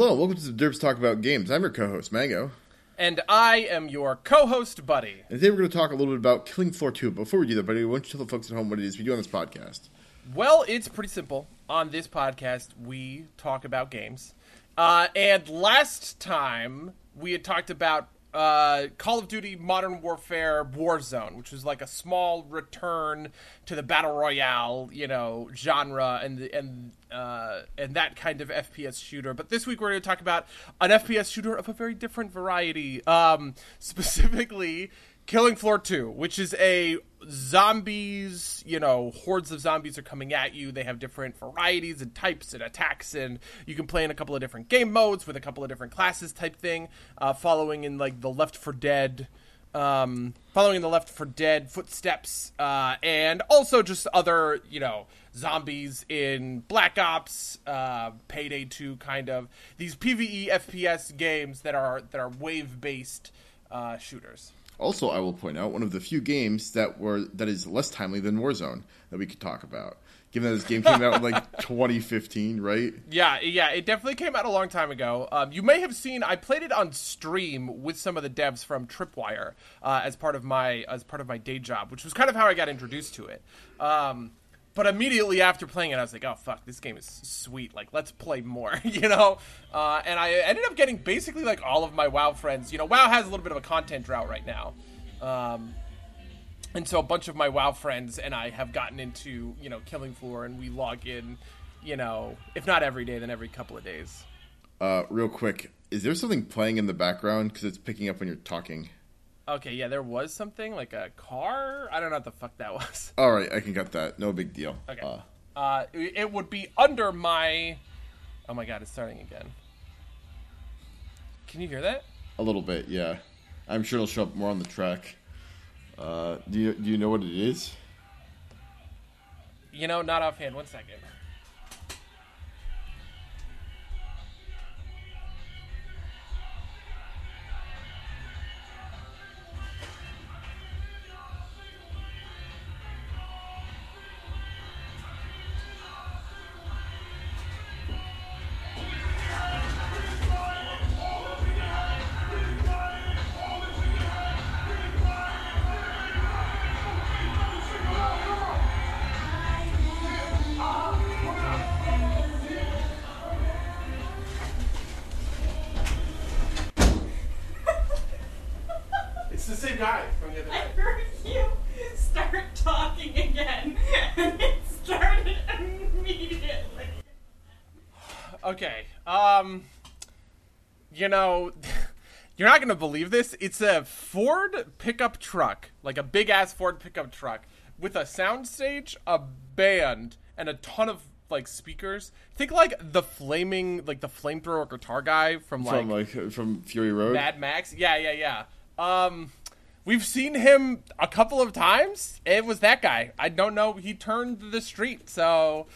Hello, welcome to the Derps Talk About Games. I'm your co-host, Mango. And I am your co-host, Buddy. And today we're going to talk a little bit about Killing Floor 2. Before we do that, Buddy, why don't you tell the folks at home what it is we do on this podcast? Well, it's pretty simple. On this podcast, we talk about games. Uh, and last time, we had talked about uh, Call of Duty Modern Warfare Warzone, which was like a small return to the battle royale, you know, genre and and uh, and that kind of FPS shooter. But this week we're going to talk about an FPS shooter of a very different variety, um, specifically Killing Floor 2, which is a zombies, you know, hordes of zombies are coming at you. They have different varieties and types and attacks, and you can play in a couple of different game modes with a couple of different classes type thing, uh, following in like the Left 4 Dead. Um, following the Left 4 Dead footsteps, uh, and also just other, you know, zombies in Black Ops, uh, Payday 2, kind of these PVE FPS games that are that are wave based uh, shooters. Also, I will point out one of the few games that were that is less timely than Warzone that we could talk about. Given that this game came out in like 2015, right? Yeah, yeah, it definitely came out a long time ago. Um, you may have seen I played it on stream with some of the devs from Tripwire uh, as part of my as part of my day job, which was kind of how I got introduced to it. Um, but immediately after playing it, I was like, "Oh fuck, this game is sweet! Like, let's play more," you know. Uh, and I ended up getting basically like all of my WoW friends. You know, WoW has a little bit of a content drought right now, um, and so a bunch of my WoW friends and I have gotten into you know Killing Floor, and we log in, you know, if not every day, then every couple of days. Uh, real quick, is there something playing in the background because it's picking up when you're talking? Okay, yeah, there was something like a car. I don't know what the fuck that was. All right, I can cut that. No big deal. Okay. Uh, uh, it would be under my. Oh my god, it's starting again. Can you hear that? A little bit, yeah. I'm sure it'll show up more on the track. Uh, do you do you know what it is? You know, not offhand. One second. Guy from the other I day. heard you start talking again, and it started immediately. Okay. Um you know, you're not going to believe this. It's a Ford pickup truck, like a big ass Ford pickup truck with a soundstage, a band, and a ton of like speakers. Think like the flaming like the flamethrower guitar guy from like, From like from Fury Road. Mad Max. Yeah, yeah, yeah. Um we've seen him a couple of times. It was that guy. I don't know. He turned the street, so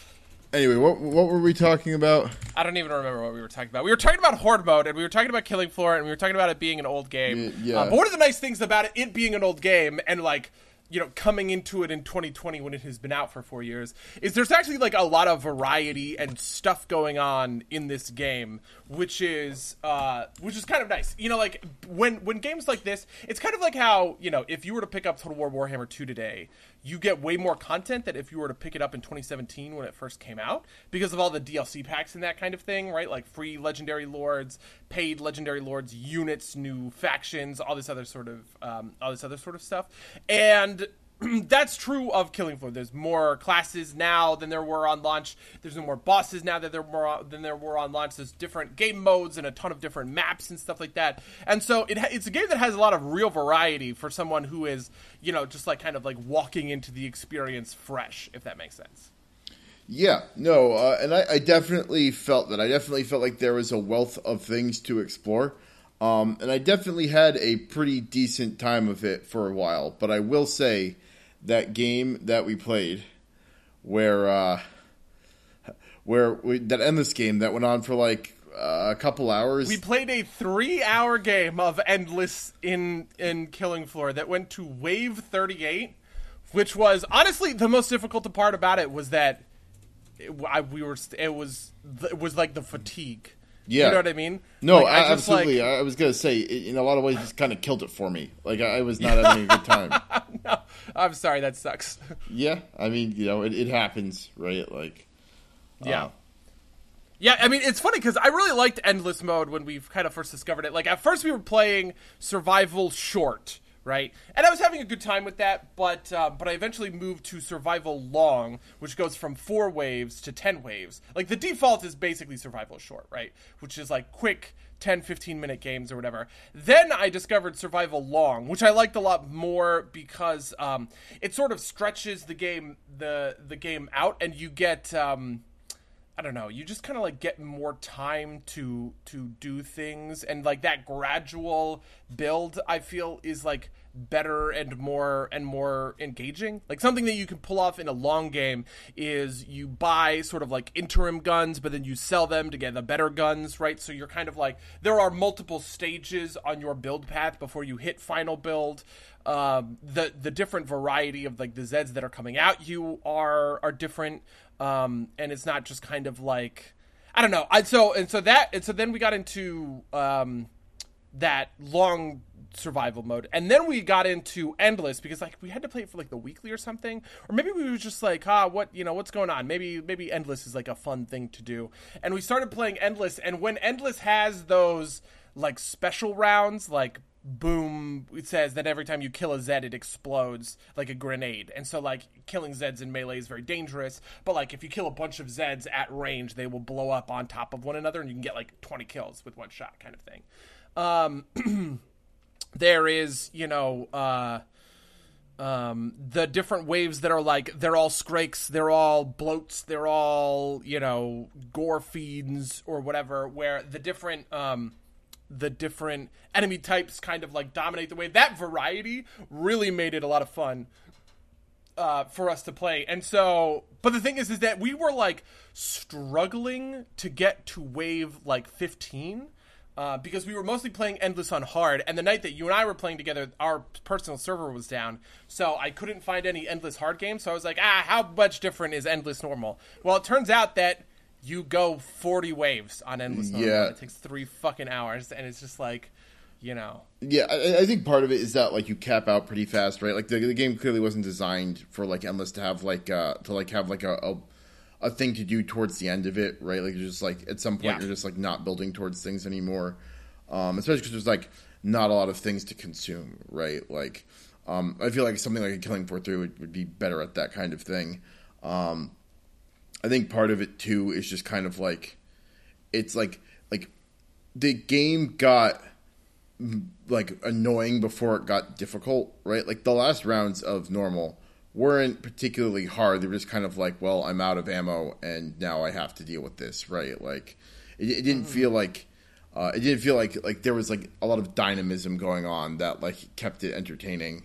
Anyway, what what were we talking about? I don't even remember what we were talking about. We were talking about Horde mode, and we were talking about Killing Floor, and we were talking about it being an old game. Y- yeah. Uh, but one of the nice things about it, it being an old game, and like you know, coming into it in 2020 when it has been out for four years, is there's actually like a lot of variety and stuff going on in this game, which is uh, which is kind of nice. You know, like when when games like this, it's kind of like how you know if you were to pick up Total War Warhammer 2 today, you get way more content than if you were to pick it up in 2017 when it first came out because of all the DLC packs and that kind of thing, right? Like free legendary lords, paid legendary lords, units, new factions, all this other sort of um, all this other sort of stuff, and that's true of Killing Floor. There's more classes now than there were on launch. There's no more bosses now that there were than there were on launch. There's different game modes and a ton of different maps and stuff like that. And so it it's a game that has a lot of real variety for someone who is, you know, just like kind of like walking into the experience fresh, if that makes sense. Yeah, no, uh, and I, I definitely felt that. I definitely felt like there was a wealth of things to explore. Um, and I definitely had a pretty decent time of it for a while. But I will say that game that we played, where uh, where we, that endless game that went on for like uh, a couple hours. We played a three-hour game of endless in in Killing Floor that went to wave thirty-eight, which was honestly the most difficult part about it was that it, I, we were it was it was like the fatigue Yeah. you know what I mean? No, Like, I I, just, like- absolutely. I was gonna say, in a lot of ways, it's kind of killed it for me. Like I, I was not having a good time. no, I'm sorry, that sucks. Yeah, I mean, you know, it, it happens, right? Like, Yeah. uh, Yeah, I mean it's funny because I really liked endless mode when we kind of first discovered it. Like at first we were playing survival short, right? And I was having a good time with that, but uh, but I eventually moved to survival long, which goes from four waves to ten waves. Like the default is basically survival short, right? Which is like quick 10 15 minute games or whatever then i discovered survival long which i liked a lot more because um, it sort of stretches the game the the game out and you get um, I don't know. You just kind of like get more time to to do things, and like that gradual build, I feel is like better and more and more engaging. Like something that you can pull off in a long game is you buy sort of like interim guns, but then you sell them to get the better guns, right? So you're kind of like there are multiple stages on your build path before you hit final build um, the the different variety of like the Zeds that are coming out you are are different, um, and it's not just kind of like I don't know. I so and so that and so then we got into um, that long survival mode, and then we got into endless because like we had to play it for like the weekly or something, or maybe we were just like ah what you know what's going on? Maybe maybe endless is like a fun thing to do, and we started playing endless, and when endless has those like special rounds like boom it says that every time you kill a zed it explodes like a grenade and so like killing zeds in melee is very dangerous but like if you kill a bunch of zeds at range they will blow up on top of one another and you can get like 20 kills with one shot kind of thing um there is you know uh um, the different waves that are like they're all scrakes, they're all bloats, they're all you know gore fiends or whatever. Where the different um, the different enemy types kind of like dominate the wave. That variety really made it a lot of fun uh, for us to play. And so, but the thing is, is that we were like struggling to get to wave like 15 uh, because we were mostly playing endless on hard. And the night that you and I were playing together, our personal server was down, so I couldn't find any endless hard games. So I was like, ah, how much different is endless normal? Well, it turns out that you go 40 waves on endless normal. Yeah. It takes three fucking hours, and it's just like, you know. yeah, I, I think part of it is that like you cap out pretty fast, right? Like the, the game clearly wasn't designed for like endless to have like uh to like have like a. a a thing to do towards the end of it, right? Like you're just like at some point Yeah. you're just like not building towards things anymore, um, especially because there's like not a lot of things to consume, right? Like um, I feel like something like a Killing Floor Three would, would be better at that kind of thing. Um, I think part of it too is just kind of like it's like like the game got like annoying before it got difficult, right? Like the last rounds of normal weren't particularly hard. They were just kind of like, well, I'm out of ammo and now I have to deal with this, right? Like it, it didn't feel like uh, it didn't feel like like there was like a lot of dynamism going on that like kept it entertaining.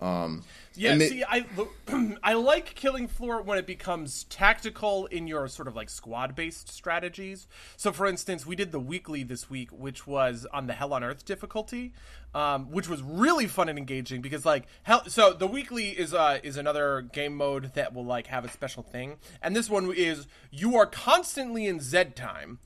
Um, Yeah, and see, I I like Killing Floor when it becomes tactical in your sort of like squad based strategies. So, for instance, we did the weekly this week, which was on the Hell on Earth difficulty, um, which was really fun and engaging because like hell. So the weekly is uh is another game mode that will like have a special thing, and this one is you are constantly in Z time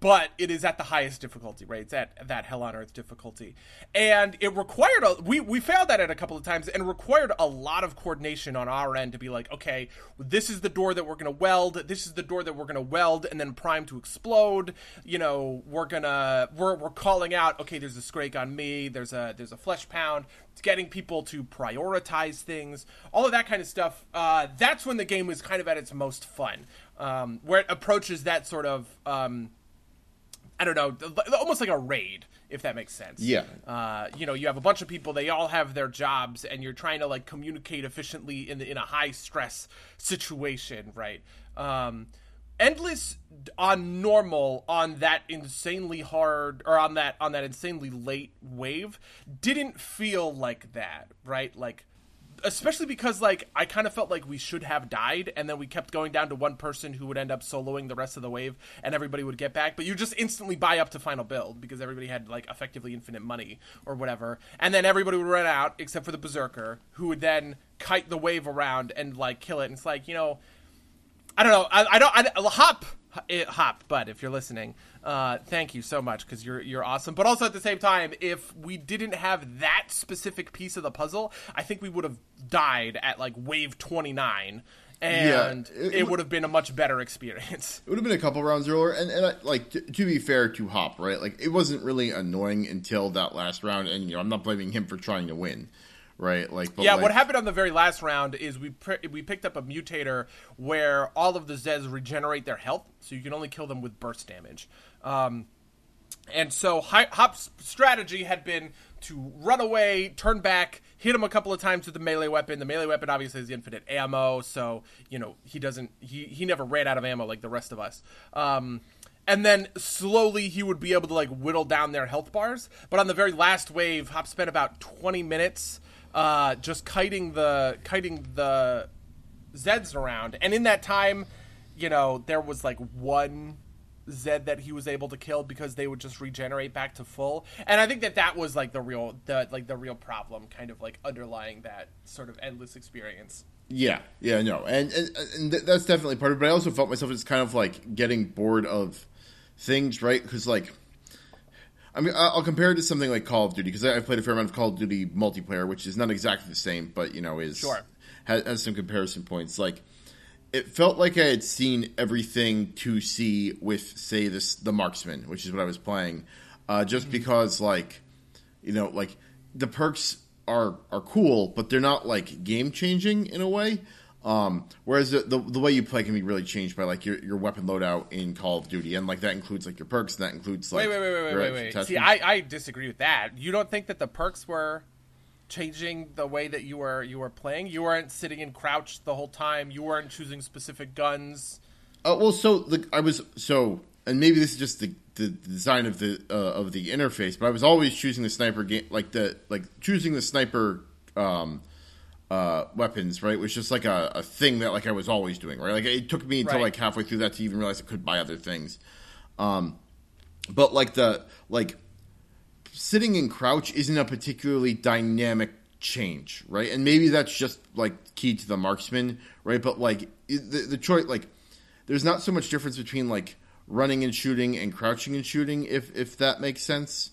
but it is at the highest difficulty, right? It's at that hell on earth difficulty, and it required a we we failed at it a couple of times, and required a lot of coordination on our end to be like, okay, this is the door that we're gonna weld, this is the door that we're gonna weld, and then prime to explode. You know, we're gonna we're we're calling out, okay, there's a scrake on me, there's a there's a flesh pound. It's getting people to prioritize things, all of that kind of stuff. Uh, that's when the game was kind of at its most fun, um, where it approaches that sort of. Um, I don't know, almost like a raid, if that makes sense. Yeah. Uh, you know, you have a bunch of people; they all have their jobs, and you're trying to like communicate efficiently in the, in a high stress situation, right? Um, endless on normal on that insanely hard or on that on that insanely late wave didn't feel like that, right? Like especially because like I kind of felt like we should have died, and then we kept going down to one person who would end up soloing the rest of the wave, and everybody would get back. But you just instantly buy up to final build because everybody had like effectively infinite money or whatever, and then everybody would run out except for the berserker, who would then kite the wave around and like kill it. And it's like you know. I don't know. I, I don't. I, hop, eh, hop. But if you're listening, uh, thank you so much because you're you're awesome. But also at the same time, if we didn't have that specific piece of the puzzle, I think we would have died at like wave 29 and Yeah, it- it, would have been a much better experience. It would have been a couple rounds earlier, and, and I, like to, to be fair to Hop, right? Like it wasn't really annoying until that last round, and you know I'm not blaming him for trying to win, right? Like, but yeah, like, what happened on the very last round is we pr- we picked up a mutator where all of the Zeds regenerate their health, so you can only kill them with burst damage. Um, and so Hop's strategy had been to run away, turn back, hit him a couple of times with the melee weapon. The melee weapon obviously has infinite ammo, so you know he doesn't he he never ran out of ammo like the rest of us. Um, and then slowly he would be able to like whittle down their health bars. But on the very last wave, Hop spent about twenty minutes uh, just kiting the kiting the Zeds around, and in that time, you know, there was like one Zed that he was able to kill because they would just regenerate back to full. And I think that that was like the real the like the real problem, kind of like underlying that sort of endless experience. Yeah, yeah, no, and and, and th- that's definitely part of it. But I also felt myself just kind of like getting bored of things, right? Because like, I mean, I'll compare it to something like Call of Duty because I've played a fair amount of Call of Duty multiplayer, which is not exactly the same, but you know, is Sure. has, has some comparison points. Like, it felt like I had seen everything to see with, say, this the Marksman, which is what I was playing, uh, just because like, you know, like the perks are are cool, but they're not like game changing in a way. Um, whereas the, the the way you play can be really changed by like your, your weapon loadout in Call of Duty, and like that includes like your perks, and that includes like Wait, wait, wait, wait, wait, wait, wait. See. I, I disagree with that. You don't think that the perks were changing the way that you were you were playing? You weren't sitting in crouch the whole time. You weren't choosing specific guns. Uh, well, so the, I was so, and maybe this is just the, the design of the uh, of the interface, but I was always choosing the sniper game, like the like choosing the sniper um, uh, weapons, right? Was just like a, a thing that like I was always doing, right? Like it took me until Right. like halfway through that to even realize I could buy other things. Um, but like the like sitting in crouch isn't a particularly dynamic change, right? And maybe that's just like key to the marksman, right? But like the, the choice, like there's not so much difference between like running and shooting and crouching and shooting, if if that makes sense.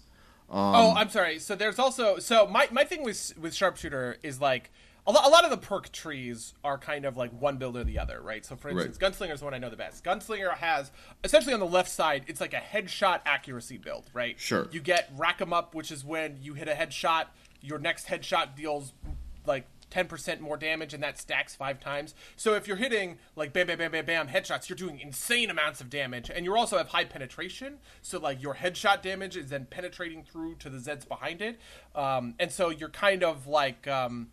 oh, um, I'm sorry. So there's also so my my thing with with sharpshooter is like a, lot of the perk trees are kind of like one build or the other, right? So for instance, Gunslinger is the one I know the best. Gunslinger has essentially on the left side, it's like a headshot accuracy build, right? Sure. You get rack 'em up, which is when you hit a headshot, your next headshot deals like 10% more damage and that stacks five times. So if you're hitting like bam, bam, bam, bam, bam headshots, you're doing insane amounts of damage. And you also have high penetration. So like your headshot damage is then penetrating through to the Zeds behind it. Um, and so you're kind of like um,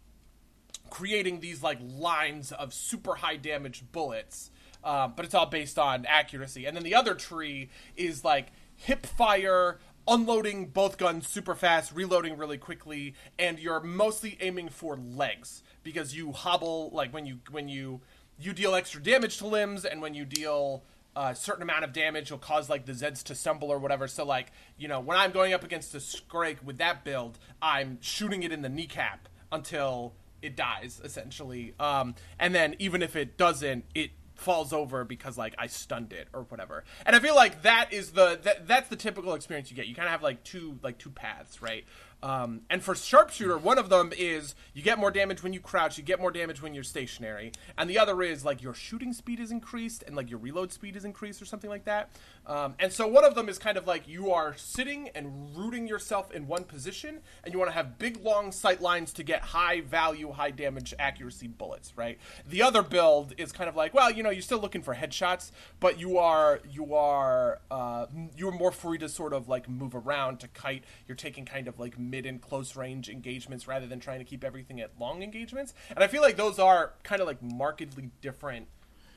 creating these like lines of super high damage bullets. Uh, but it's all based on accuracy. And then the other tree is like hip fire, unloading both guns super fast, reloading really quickly, and you're mostly aiming for legs because you hobble like when you when you you deal extra damage to limbs, and when you deal a certain amount of damage, you'll cause like the Zeds to stumble or whatever. So like you know when I'm going up against a Scrake with that build, I'm shooting it in the kneecap until it dies essentially. Um, and then even if it doesn't, it falls over because like I stunned it or whatever. And I feel like that is the that, that's the typical experience you get. You kind of have like two like two paths, right? Um, and for sharpshooter, one of them is you get more damage when you crouch, you get more damage when you're stationary, and the other is like your shooting speed is increased and like your reload speed is increased or something like that. Um, and so one of them is kind of like you are sitting and rooting yourself in one position, and you want to have big long sight lines to get high value, high damage accuracy bullets, right? The other build is kind of like, well, you know, you're still looking for headshots, but you are you are uh, you're more free to sort of like move around to kite. You're taking kind of like mid and close range engagements rather than trying to keep everything at long engagements. And I feel like those are kind of like markedly different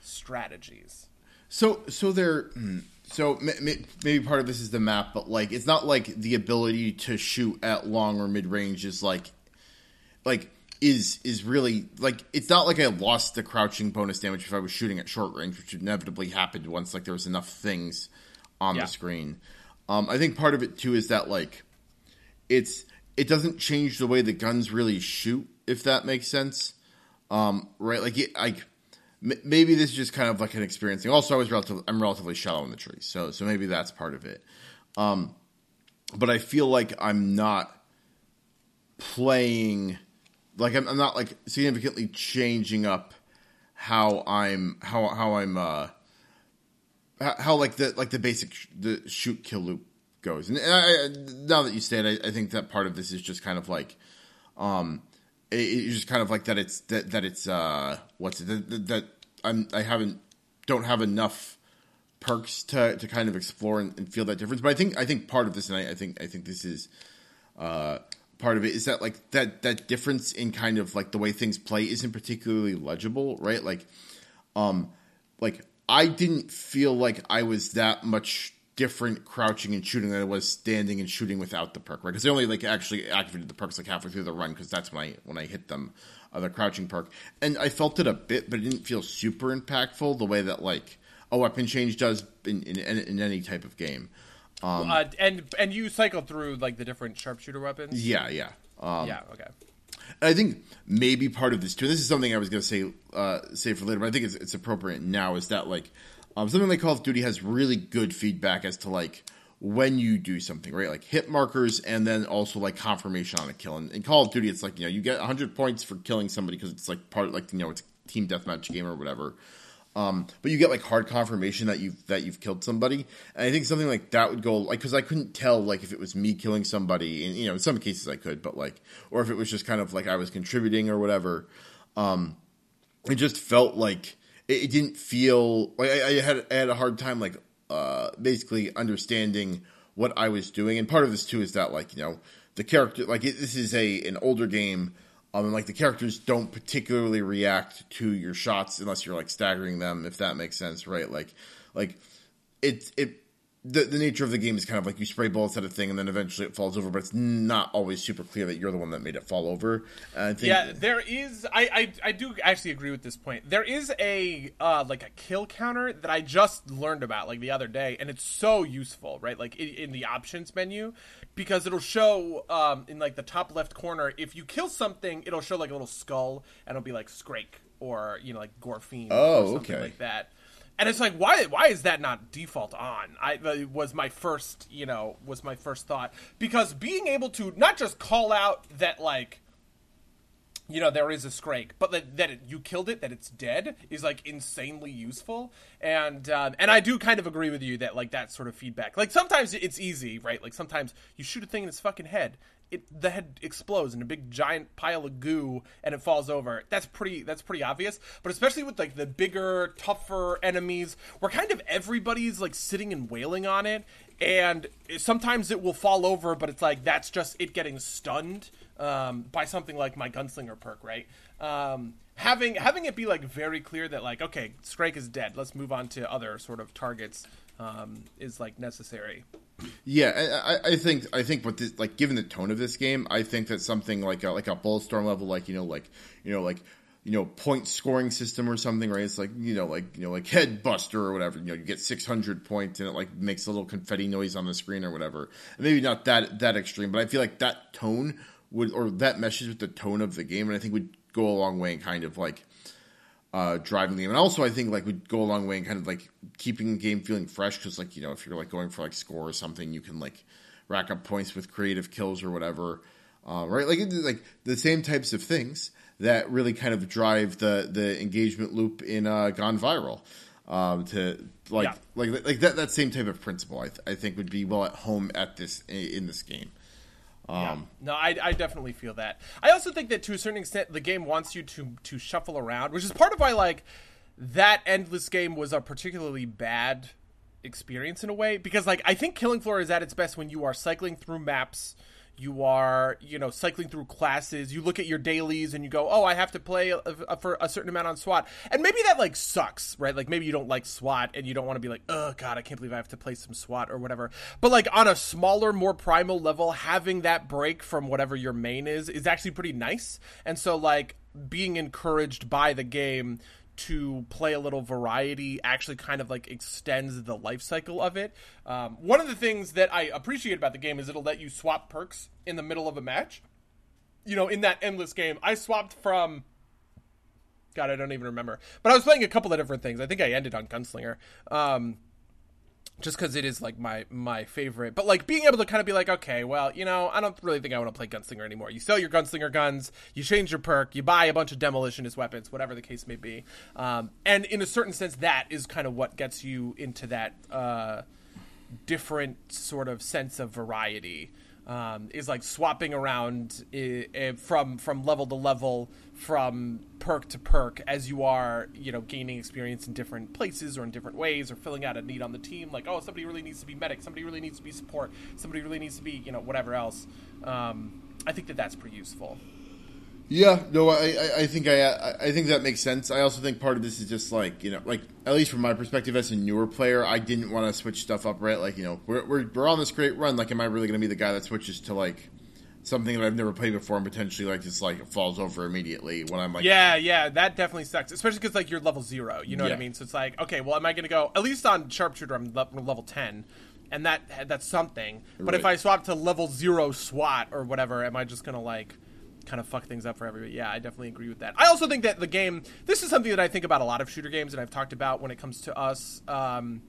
strategies. So so they're hmm, so m- m- maybe part of this is the map, but like it's not like the ability to shoot at long or mid range is like like is is really like it's not like I lost the crouching bonus damage if I was shooting at short range, which inevitably happened once like there was enough things on Yeah. the screen. Um, I think part of it too is that like it's it doesn't change the way the guns really shoot, if that makes sense. Um, right? Like it, like maybe this is just kind of like an experience thing. Also, I was relative, I'm relatively shallow in the tree, so so maybe that's part of it. Um, but I feel like I'm not playing like I'm, I'm not like significantly changing up how I'm how how I'm uh how, like the like the basic sh- the shoot kill loop goes. And, and I, I, now that you say it, I, I think that part of this is just kind of like um it, it's just kind of like that it's that that it's uh what's it that, that, I'm I haven't don't have enough perks to to kind of explore and, and feel that difference. But I think I think part of this, and I, I think I think this is uh, part of it, is that like that that difference in kind of like the way things play isn't particularly legible, right? Like, um, like I didn't feel like I was that much different crouching and shooting than I was standing and shooting without the perk, right? Because I only like actually activated the perks like halfway through the run because that's when I when I hit them, uh, the crouching perk, and I felt it a bit, but it didn't feel super impactful the way that like a weapon change does in in, in any type of game. Um, uh, and and you cycle through like the different sharpshooter weapons. yeah, yeah. Um, yeah. Okay. I think maybe part of this too. This is something I was going to say uh, say for later, but I think it's, it's appropriate now. Is that like um, something like Call of Duty has really good feedback as to like when you do something, right? Like hit markers, and then also like confirmation on a kill. And in Call of Duty, it's like you know you get 100 points for killing somebody because it's like part like you know it's team deathmatch game or whatever. Um, but you get like hard confirmation that you've that you've killed somebody, and I think something like that would go like because I couldn't tell like if it was me killing somebody, and you know in some cases I could, but like or if it was just kind of like I was contributing or whatever. Um, it just felt like it, it didn't feel like I, I had I had a hard time like uh, basically understanding what I was doing, and part of this too is that like you know the character like it, this is a an older game um, and like the characters don't particularly react to your shots unless you're like staggering them, if that makes sense, right? Like, like it it the the nature of the game is kind of like you spray bullets at a thing and then eventually it falls over, but it's not always super clear that you're the one that made it fall over. And I think Yeah, there is. I, I I do actually agree with this point. There is a uh, like a kill counter that I just learned about like the other day, and it's so useful, right? Like in, in the options menu, because it'll show um, in like the top left corner if you kill something, it'll show like a little skull, and it'll be like Scrake or you know like Gorefiend Oh, or something okay. like that. And it's like, why? Why is that not default on? I uh, was my first, you know, was my first thought because being able to not just call out that like you know there is a scrake but that, that it, you killed it that it's dead is like insanely useful and um, and i do kind of agree with you that like that sort of feedback like sometimes it's easy right like sometimes you shoot a thing in its fucking head it the head explodes in a big giant pile of goo and it falls over that's pretty that's pretty obvious but especially with like the bigger tougher enemies where kind of everybody's like sitting and wailing on it and sometimes it will fall over but it's like that's just it getting stunned um, by something like my gunslinger perk, right? Um, having having it be like very clear that like okay, Scrake is dead. Let's move on to other sort of targets um, is like necessary. Yeah, I, I- think I think what this like given the tone of this game, I think that something like a, like a Bulletstorm level, like you know, like you know, like you know, point scoring system or something, right? It's like you know, like you know, like Head Buster or whatever. You know, you get six hundred points and it like makes a little confetti noise on the screen or whatever. And maybe not that that extreme, but I feel like that tone would or that meshes with the tone of the game, and I think would go a long way in kind of like uh, driving the game. And also, I think like would go a long way in kind of like keeping the game feeling fresh because like you know if you're like going for like score or something, you can like rack up points with creative kills or whatever, uh, right? Like like the same types of things that really kind of drive the the engagement loop in uh, Gone Viral. Um, to like Yeah. like like that that same type of principle, I, th- I think would be well at home at this in this game. Um, No, I, I definitely feel that. I also think that to a certain extent, the game wants you to to shuffle around, which is part of why like that endless game was a particularly bad experience in a way because like I think Killing Floor is at its best when you are cycling through maps. You are, you know, cycling through classes. You look at your dailies and you go, "Oh, I have to play a, a- for a certain amount on SWAT." And maybe that like sucks, right? Like maybe you don't like SWAT and you don't want to be like, "Oh God, I can't believe I have to play some SWAT or whatever." But like on a smaller, more primal level, having that break from whatever your main is is actually pretty nice. And so like being encouraged by the game to play a little variety actually kind of like extends the life cycle of it. Um, one of the things that I appreciate about the game is it'll let you swap perks in the middle of a match. You know, in that endless game, I swapped from God, I don't even remember. But I was playing a couple of different things. I think I ended on Gunslinger. Um, just because it is like my my favorite. But like being able to kind of be like, okay, well, you know, I don't really think I want to play Gunslinger anymore. You sell your Gunslinger guns, you change your perk, you buy a bunch of demolitionist weapons, whatever the case may be. Um, and in a certain sense, that is kind of what gets you into that uh, different sort of sense of variety. Um, is like swapping around i i from from level to level, from perk to perk, as you are, you know, gaining experience in different places or in different ways, or filling out a need on the team. Like, oh, somebody really needs to be medic, somebody really needs to be support, somebody really needs to be, you know, whatever else. Um, I think that that's pretty useful. Yeah, no, I, I, think I, I think that makes sense. I also think part of this is just like you know, like at least from my perspective as a newer player, I didn't want to switch stuff up. Right, like you know, we're we're, we're on this great run. Like, am I really going to be the guy that switches to like something that I've never played before and potentially like just like falls over immediately when I'm like, Yeah, yeah, that definitely sucks, especially because like you're level zero. You know what I mean? So it's like, okay, well, am I to go at least on sharpshooter? I'm level ten, and that that's something. But if I swap to level zero SWAT or whatever, am I just to like kind of fuck things up for everybody? Yeah, I definitely agree with that. I also think that the game. This is something that I think about a lot of shooter games, and I've talked about when it comes to us. Um,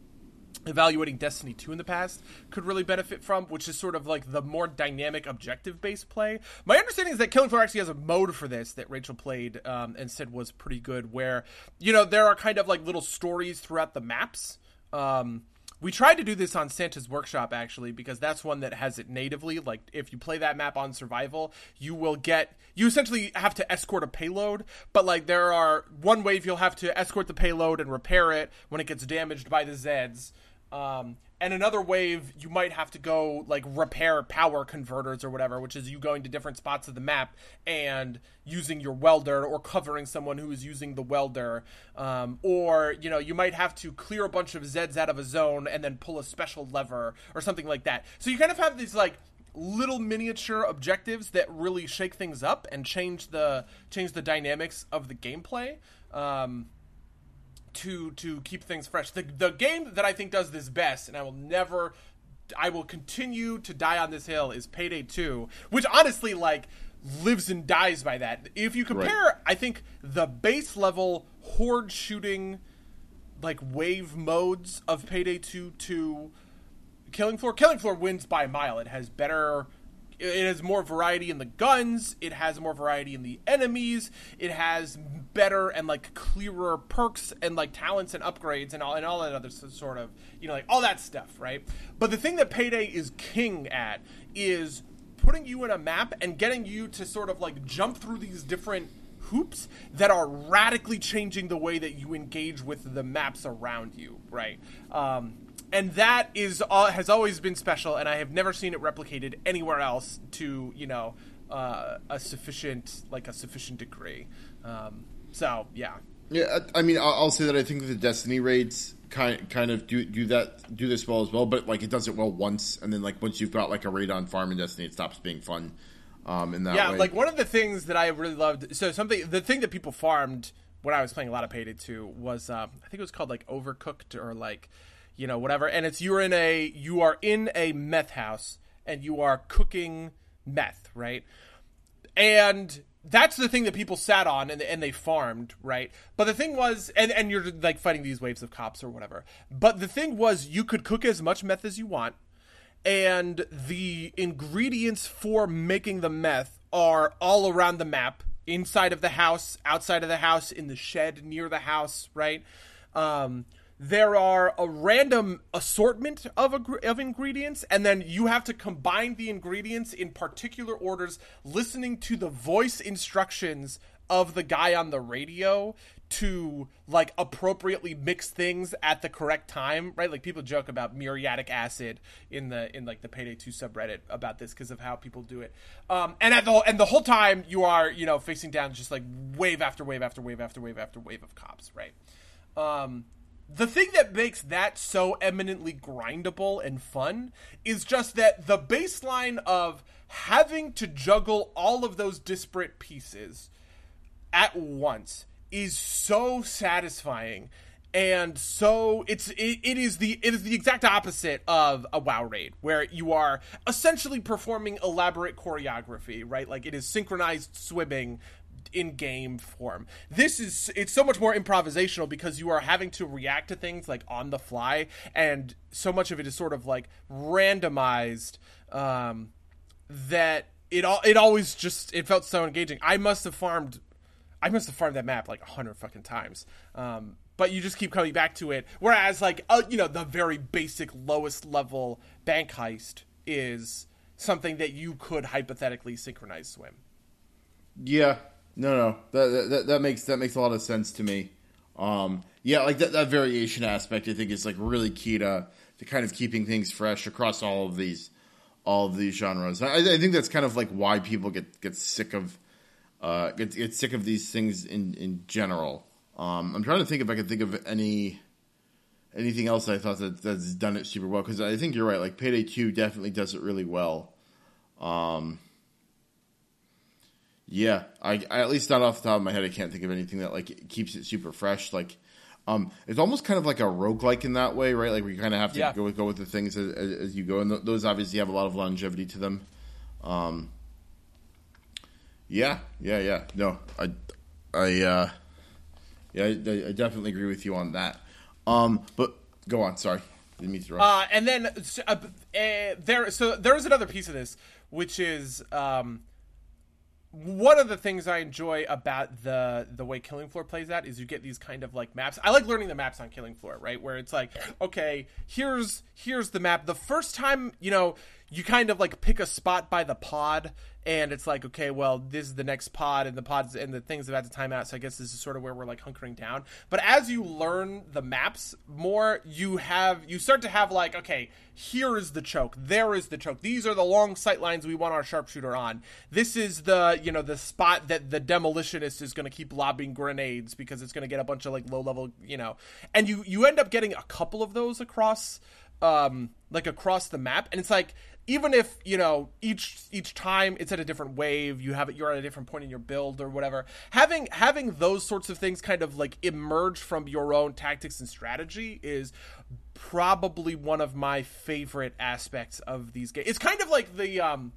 evaluating Destiny 2 in the past could really benefit from, which is sort of like the more dynamic objective based play. My understanding is that Killing Floor actually has a mode for this that Rachel played um, and said was pretty good, where, you know, there are kind of like little stories throughout the maps. Um, we tried to do this on Santa's Workshop actually because that's one that has it natively. Like if you play that map on survival, you will get you essentially have to escort a payload, but like there are one wave you'll have to escort the payload and repair it when it gets damaged by the Zeds. Um, and another wave, you might have to go like repair power converters or whatever, which is you going to different spots of the map and using your welder or covering someone who is using the welder. Um, or, you know, you might have to clear a bunch of Zeds out of a zone and then pull a special lever or something like that. So you kind of have these like little miniature objectives that really shake things up and change the change the dynamics of the gameplay. Um, to to keep things fresh. The the game that I think does this best, and I will never, I will continue to die on this hill is Payday Two, which honestly like lives and dies by that. If you compare, I think the base level horde shooting like wave modes of Payday 2 to Killing Floor. Killing Floor wins by a mile. It has better it has more variety in the guns, it has more variety in the enemies, it has better and like clearer perks and like talents and upgrades and all and all that other sort of, you know, like all that stuff, right? But the thing that Payday is king at is putting you in a map and getting you to sort of like jump through these different hoops that are radically changing the way that you engage with the maps around you, right? Um, and that is uh, has always been special, and I have never seen it replicated anywhere else to you know uh, a sufficient like a sufficient degree. Um, so yeah, Yeah, I I mean, I'll I'll say that I think the Destiny raids kind kind of do do that do this well as well, but like it does it well once, and then like once you've got like a raid on farm in Destiny, it stops being fun. Um, in that yeah. way. Like one of the things that I really loved. So something the thing that people farmed when I was playing a lot of Payday 2 was uh, I think it was called like Overcooked or like you know whatever. And it's you're in a you are in a meth house and you are cooking meth, right? and that's the thing that people sat on and, and they farmed right but the thing was and, and you're like fighting these waves of cops or whatever but the thing was you could cook as much meth as you want and the ingredients for making the meth are all around the map inside of the house outside of the house in the shed near the house right um, there are a random assortment of of ingredients and then you have to combine the ingredients in particular orders listening to the voice instructions of the guy on the radio to like appropriately mix things at the correct time right? Like people joke about muriatic acid in the in like the payday 2 subreddit about this because of how people do it. Um and at the and the whole time you are you know facing down just like wave after wave after wave after wave after wave of cops right? Um, the thing that makes that so eminently grindable and fun is just that the baseline of having to juggle all of those disparate pieces at once is so satisfying and so it's it, it is the it is the exact opposite of a wow raid where you are essentially performing elaborate choreography right? Like it is synchronized swimming in game form. This is it's so much more improvisational because you are having to react to things like on the fly, and so much of it is sort of like randomized um, that it all it always just it felt so engaging. I must have farmed, I must have farmed that map like a hundred fucking times. Um, but you just keep coming back to it. Whereas like uh, you know the very basic lowest level bank heist is something that you could hypothetically synchronize swim. Yeah, no, no, that, that that makes that makes a lot of sense to me. Um, yeah, like that, that variation aspect, I think is like really key to to kind of keeping things fresh across all of these all of these genres. I, I think that's kind of like why people get get sick of uh, get get sick of these things in in general. Um, I'm trying to think if I can think of any anything else I thought that that's done it super well because I think you're right. Like Payday Two definitely does it really well. Um, yeah, I, I, at least not off the top of my head, I can't think of anything that like keeps it super fresh. Like, um, it's almost kind of like a roguelike in that way, right? Like we kind of have to Yeah. go with go with the things as, as, as you go, and th- those obviously have a lot of longevity to them. Um, yeah, yeah, yeah. No, I, I, uh, yeah, I, I definitely agree with you on that. Um, but go on. Sorry, didn't mean to interrupt. Uh, and then uh, uh, there, so there is another piece of this, which is um, one of the things I enjoy about the the way Killing Floor plays out is you get these kind of like maps. I like learning the maps on Killing Floor, right? Where it's like, okay, here's here's the map. The first time, you know, you kind of like pick a spot by the pod, and it's like, okay, well, this is the next pod, and the pods and the things about to time out. So I guess this is sort of where we're like hunkering down. But as you learn the maps more, you have you start to have like, okay, here is the choke, there is the choke. These are the long sight lines we want our sharpshooter on. This is the you know the spot that the demolitionist is going to keep lobbing grenades because it's going to get a bunch of like low level you know, and you you end up getting a couple of those across um like across the map and it's like even if you know each each time it's at a different wave you have it you're at a different point in your build or whatever having having those sorts of things kind of like emerge from your own tactics and strategy is probably one of my favorite aspects of these games it's kind of like the um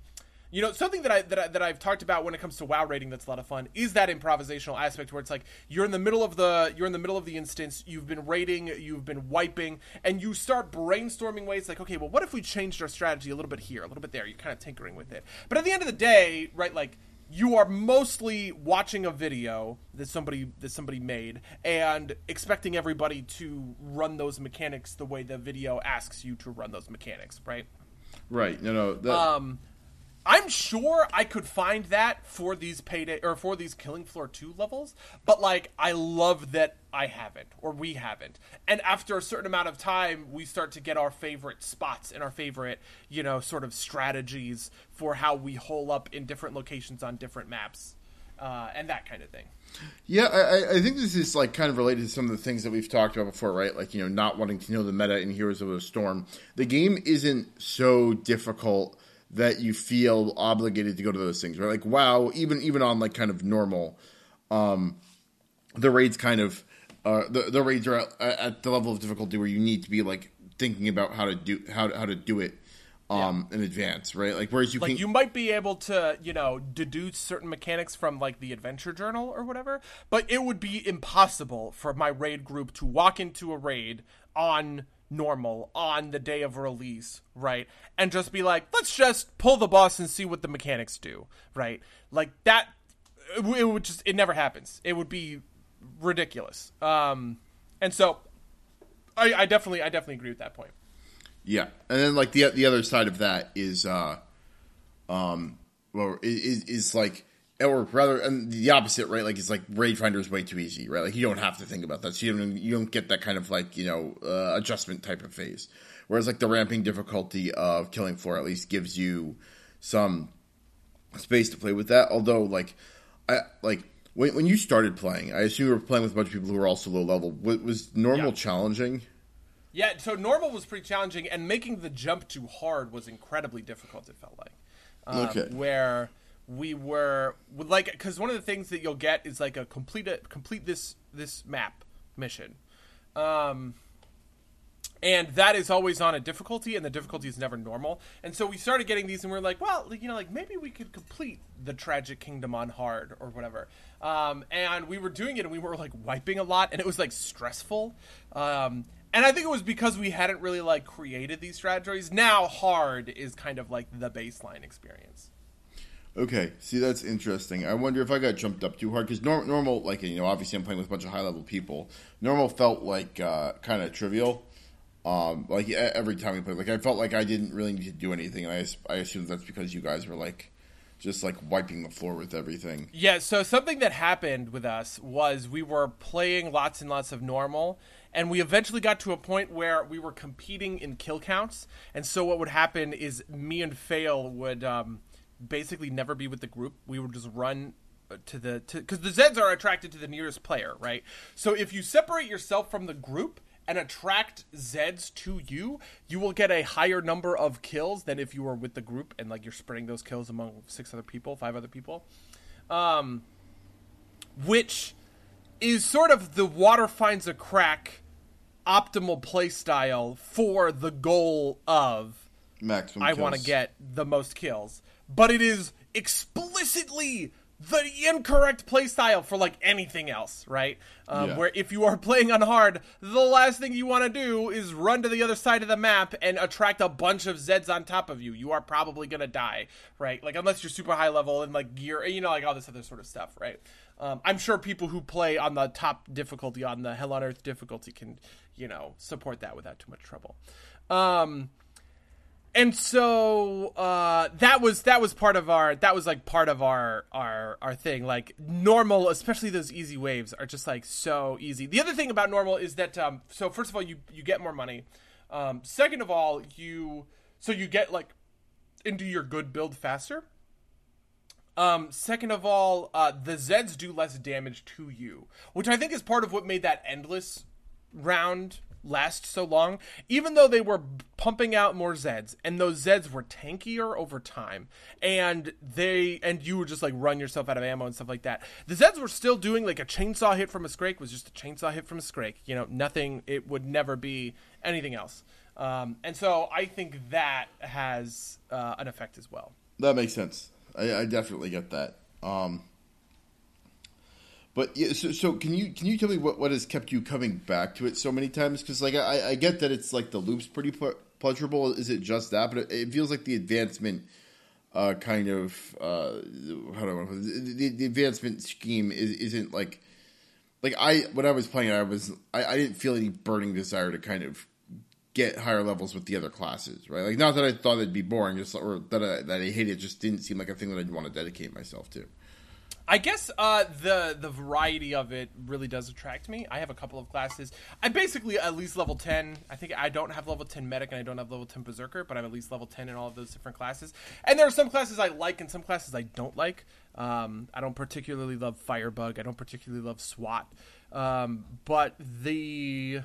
you know something that I, that I that I've talked about when it comes to WoW rating that's a lot of fun is that improvisational aspect where it's like you're in the middle of the you're in the middle of the instance you've been raiding you've been wiping and you start brainstorming ways like okay well what if we changed our strategy a little bit here a little bit there you're kind of tinkering with it but at the end of the day right like you are mostly watching a video that somebody that somebody made and expecting everybody to run those mechanics the way the video asks you to run those mechanics right right? No, no. That, um, I'm sure I could find that for these payday or for these Killing Floor 2 levels, but like I love that I haven't or we haven't. And after a certain amount of time, we start to get our favorite spots and our favorite, you know, sort of strategies for how we hole up in different locations on different maps. Uh, and that kind of thing. Yeah, I, I- think this is like kind of related to some of the things that we've talked about before, right? Like you know, not wanting to know the meta in Heroes of the Storm. The game isn't so difficult that you feel obligated to go to those things, right? Like WoW, even even on like kind of normal, um, the raids kind of uh, the the raids are at, at the level of difficulty where you need to be like thinking about how to do how to, how to do it um in advance, right? Like whereas you like can you might be able to you know deduce certain mechanics from like the adventure journal or whatever but it would be impossible for my raid group to walk into a raid on normal on the day of release right? And just be like let's just pull the boss and see what the mechanics do right? Like that it would just it never happens. It would be ridiculous. Um and so i, I definitely i definitely agree with that point. Yeah, and then like the the other side of that is, uh, um, well, is is like, or rather, and the opposite, right? Like it's like raid finder is way too easy, right? Like you don't have to think about that, so you don't you don't get that kind of like you know uh, adjustment type of phase. Whereas like the ramping difficulty of killing floor at least gives you some space to play with that. Although like, I like. When, when you started playing, I assume you were playing with a bunch of people who were also low level. Was, was normal Yeah. challenging? Yeah, so normal was pretty challenging, and making the jump to hard was incredibly difficult. It felt like, um, Okay. where we were like, because one of the things that you'll get is like a complete a, complete this this map mission, um, and that is always on a difficulty, and the difficulty is never normal. And so we started getting these, and we are like, well, you know, like maybe we could complete the Tragic Kingdom on hard or whatever. Um, and we were doing it, and we were like wiping a lot, and it was like stressful. Um, and I think it was because we hadn't really like created these strategies. Now hard is kind of like the baseline experience. Okay, see that's interesting. I wonder if I got jumped up too hard because nor- normal, like you know, obviously I'm playing with a bunch of high level people. Normal felt like uh, kind of trivial. Um, like every time we played, like I felt like I didn't really need to do anything. I I assume that's because you guys were like just like wiping the floor with everything. Yeah. So something that happened with us was we were playing lots and lots of normal, and we eventually got to a point where we were competing in kill counts. And so what would happen is me and Fail would. Um, basically never be with the group. We would just run to the because the Zeds are attracted to the nearest player, right? So if you separate yourself from the group and attract Zeds to you, you will get a higher number of kills than if you were with the group and like you're spreading those kills among six other people, five other people. Um, which is sort of the water finds a crack optimal playstyle for the goal of maximum. I want to get the most kills but it is explicitly the incorrect playstyle for like anything else, right? Um, yeah. Where if you are playing on hard, the last thing you want to do is run to the other side of the map and attract a bunch of Zeds on top of you. You are probably gonna die, right? Like unless you're super high level and like gear, you know, like all this other sort of stuff, right? Um, I'm sure people who play on the top difficulty, on the Hell on Earth difficulty, can you know support that without too much trouble. Um, and so uh, that was that was part of our that was like part of our our our thing. Like normal especially those easy waves are just like so easy. The other thing about normal is that um, so first of all you you get more money. Um, second of all you so you get like into your good build faster. Um, second of all uh, the zeds do less damage to you which i think is part of what made that endless round last so long, even though they were pumping out more Zeds, and those Zeds were tankier over time, and they and you would just like run yourself out of ammo and stuff like that. The Zeds were still doing like a chainsaw hit from a Scrake was just a chainsaw hit from a Scrake. You know, nothing. It would never be anything else. Um, and so I think that has uh, an effect as well. That makes sense. I, I definitely get that. Um, but yeah, so, so can you can you tell me what, what has kept you coming back to it so many times? Because like I, I get that it's like the loop's pretty pleasurable. Is it just that? But it, it feels like the advancement, uh, kind of uh, how do I want to put it? The, the advancement scheme is, isn't like like I when I was playing, I was I, I didn't feel any burning desire to kind of get higher levels with the other classes, right? Like not that I thought it'd be boring, just or that I, that I hated. It just didn't seem like a thing that I'd want to dedicate myself to. I guess uh, the the variety of it really does attract me. I have a couple of classes. I basically at least level ten. I think I don't have level ten medic and I don't have level ten berserker, but I'm at least level ten in all of those different classes. And there are some classes I like and some classes I don't like. Um, I don't particularly love firebug. I don't particularly love SWAT. Um, but the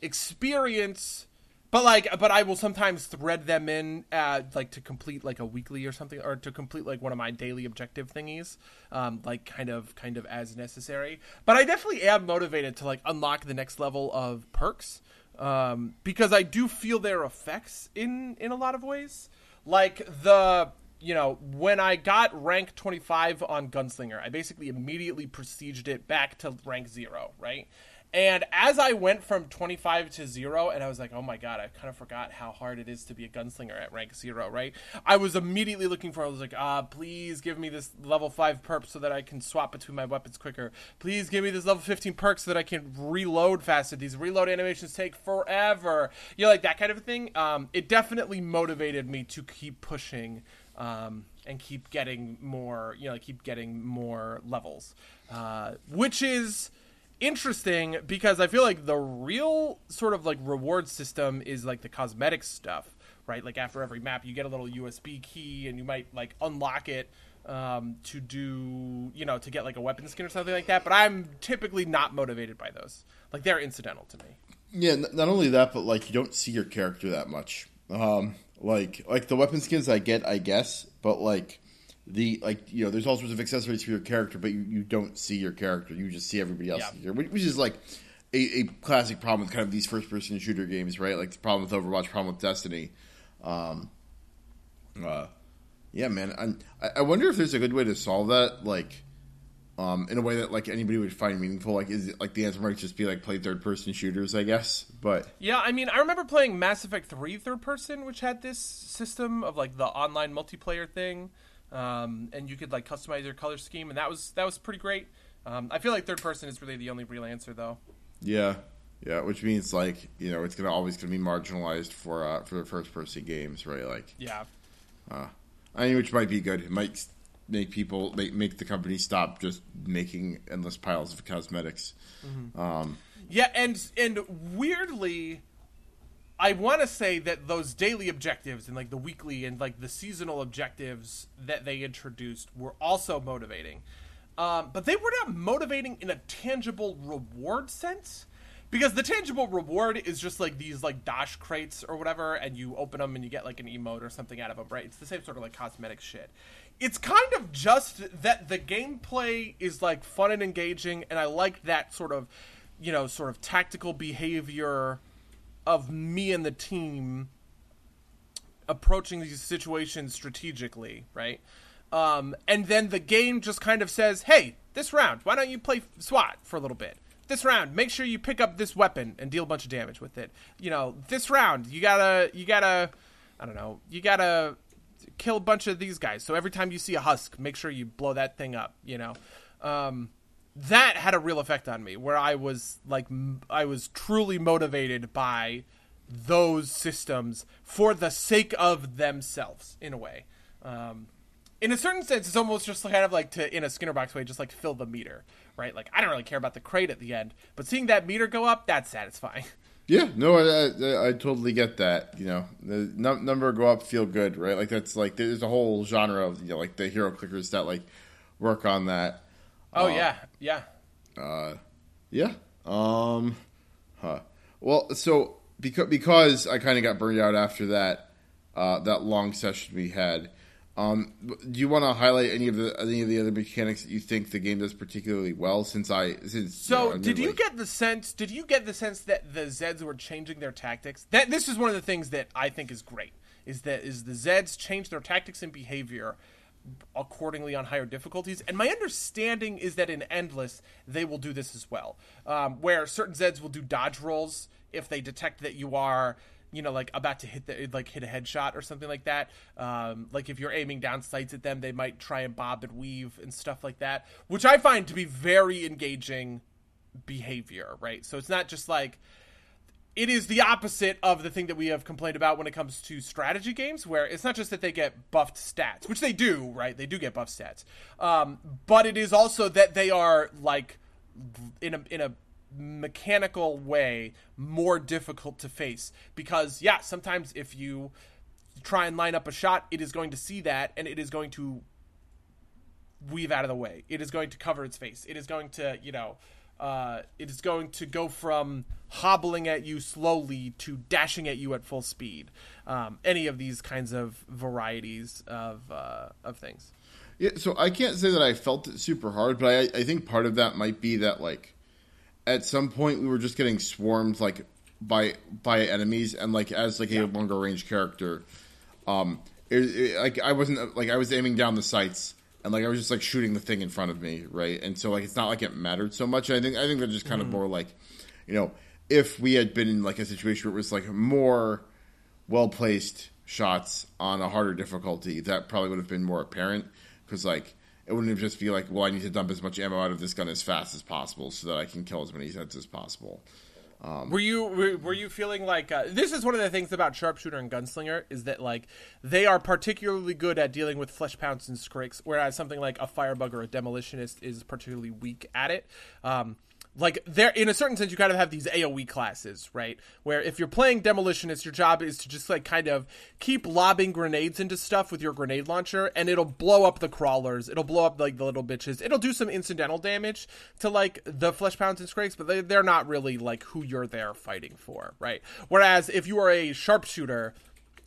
experience but like but i will sometimes thread them in uh, like to complete like a weekly or something or to complete like one of my daily objective thingies um, like kind of kind of as necessary but i definitely am motivated to like unlock the next level of perks um, because i do feel their effects in in a lot of ways like the you know, when I got rank 25 on Gunslinger, I basically immediately prestiged it back to rank 0, right? And as I went from 25 to 0, and I was like, oh my god, I kind of forgot how hard it is to be a gunslinger at rank 0, right? I was immediately looking for, I was like, ah, please give me this level 5 perk so that I can swap between my weapons quicker. Please give me this level 15 perk so that I can reload faster. These reload animations take forever. You know, like that kind of thing. Um, it definitely motivated me to keep pushing um, and keep getting more, you know, keep getting more levels. Uh, which is interesting because I feel like the real sort of like reward system is like the cosmetic stuff, right? Like after every map, you get a little USB key and you might like unlock it um, to do, you know, to get like a weapon skin or something like that. But I'm typically not motivated by those. Like they're incidental to me. Yeah, not only that, but like you don't see your character that much. Um, like like the weapon skins I get, I guess, but like the like you know there's all sorts of accessories for your character but you, you don't see your character you just see everybody else yeah. which is like a, a classic problem with kind of these first person shooter games, right? Like the problem with Overwatch, problem with Destiny. Um, uh, yeah, man. I, I wonder if there's a good way to solve that, like, um, in a way that like anybody would find meaningful. Like, is it, like the answer might just be like play third person shooters, I guess. But Yeah, I mean, I remember playing Mass Effect 3 third person, which had this system of like the online multiplayer thing, um, and you could like customize your color scheme, and that was that was pretty great. Um, I feel like third person is really the only real answer, though. yeah, yeah, which means like you know it's gonna always gonna be marginalized for uh, for the first person games, right? Like, Yeah, I mean, which might be good. It might make people make make the company stop just making endless piles of cosmetics. yeah, and and weirdly, I want to say that those daily objectives and like the weekly and like the seasonal objectives that they introduced were also motivating. Um, but they were not motivating in a tangible reward sense. Because the tangible reward is just like these like dash crates or whatever, and you open them and you get like an emote or something out of them, right? It's the same sort of like cosmetic shit. It's kind of just that the gameplay is like fun and engaging, and I like that sort of, you know, sort of tactical behavior of me and the team approaching these situations strategically, right? Um, and then the game just kind of says, "Hey, this round, why don't you play SWAT for a little bit? This round, make sure you pick up this weapon and deal a bunch of damage with it. You know, this round, you gotta, you gotta, I don't know, you gotta kill a bunch of these guys. So every time you see a husk, make sure you blow that thing up. You know." Um, that had a real effect on me where i was like i was truly motivated by those systems for the sake of themselves in a way um, in a certain sense it's almost just kind of like to in a skinner box way just like fill the meter right like i don't really care about the crate at the end but seeing that meter go up that's satisfying Yeah, no, I, I, I totally get that. You know, the num- number go up, feel good, right? Like that's like there's a whole genre of you know like the hero clickers that like work on that. Oh yeah yeah Yeah. Um. Huh. Well, so because because I kind of got burned out after that uh, that long session we had. Um, do you want to highlight any of the any of the other mechanics that you think the game does particularly well? Since I since So, know, did you like- get the sense? Did you get the sense that the Zeds were changing their tactics? That this is one of the things that I think is great. Is that is the Zeds change their tactics and behavior accordingly on higher difficulties? And my understanding is that in Endless they will do this as well, um, where certain Zeds will do dodge rolls if they detect that you are you know, like about to hit the like hit a headshot or something like that. Um, like if you're aiming down sights at them, they might try and bob and weave and stuff like that, which I find to be very engaging behavior. Right, so it's not just like it is the opposite of the thing that we have complained about when it comes to strategy games, where it's not just that they get buffed stats, which they do, right? They do get buffed stats, um, but it is also that they are like in a in a mechanical way more difficult to face because yeah, sometimes if you try and line up a shot, it is going to see that and it is going to weave out of the way. It is going to cover its face. It is going to, you know, uh, it is going to go from hobbling at you slowly to dashing at you at full speed. Um, any of these kinds of varieties of uh, of things. Yeah, so I can't say that I felt it super hard, but I, I think part of that might be that like at some point we were just getting swarmed like by by enemies, and like as like a longer range character, um, it, it, like I wasn't like I was aiming down the sights, and like I was just like shooting the thing in front of me, right? And so like it's not like it mattered so much. I think I think they're just kind of mm-hmm. more like, you know, if we had been in like a situation where it was like more well placed shots on a harder difficulty, that probably would have been more apparent because like it wouldn't have just be like, well, I need to dump as much ammo out of this gun as fast as possible so that I can kill as many Zeds as possible. Were you were, were you feeling like uh, this is one of the things about sharpshooter and gunslinger is that like they are particularly good at dealing with flesh pounds and scrakes, whereas something like a firebug or a demolitionist is particularly weak at it. Um, like there in a certain sense you kind of have these AoE classes, right? Where if you're playing demolitionist, your job is to just like kind of keep lobbing grenades into stuff with your grenade launcher and it'll blow up the crawlers. It'll blow up like the little bitches. It'll do some incidental damage to like the flesh pounds and scrakes, but they, they're not really like who you're there fighting for, right? Whereas if you are a sharpshooter,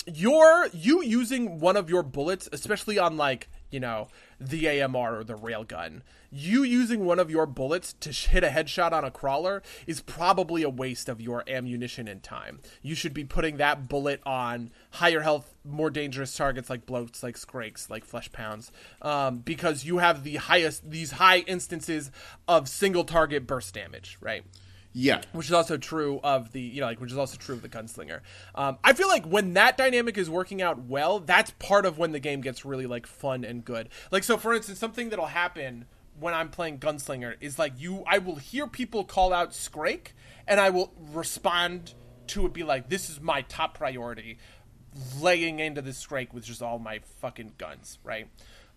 you're you using one of your bullets, especially on like you know, the AMR or the railgun. You using one of your bullets to hit a headshot on a crawler is probably a waste of your ammunition and time. You should be putting that bullet on higher health, more dangerous targets like bloats, like scrakes, like flesh pounds, um, because you have the highest, these high instances of single target burst damage, right? Yeah. which is also true of the you know like which is also true of the gunslinger. Um, i feel like when that dynamic is working out well that's part of when the game gets really like fun and good. Like so for instance something that'll happen when i'm playing gunslinger is like you i will hear people call out scrake and i will respond to it be like this is my top priority laying into this scrake with just all my fucking guns right?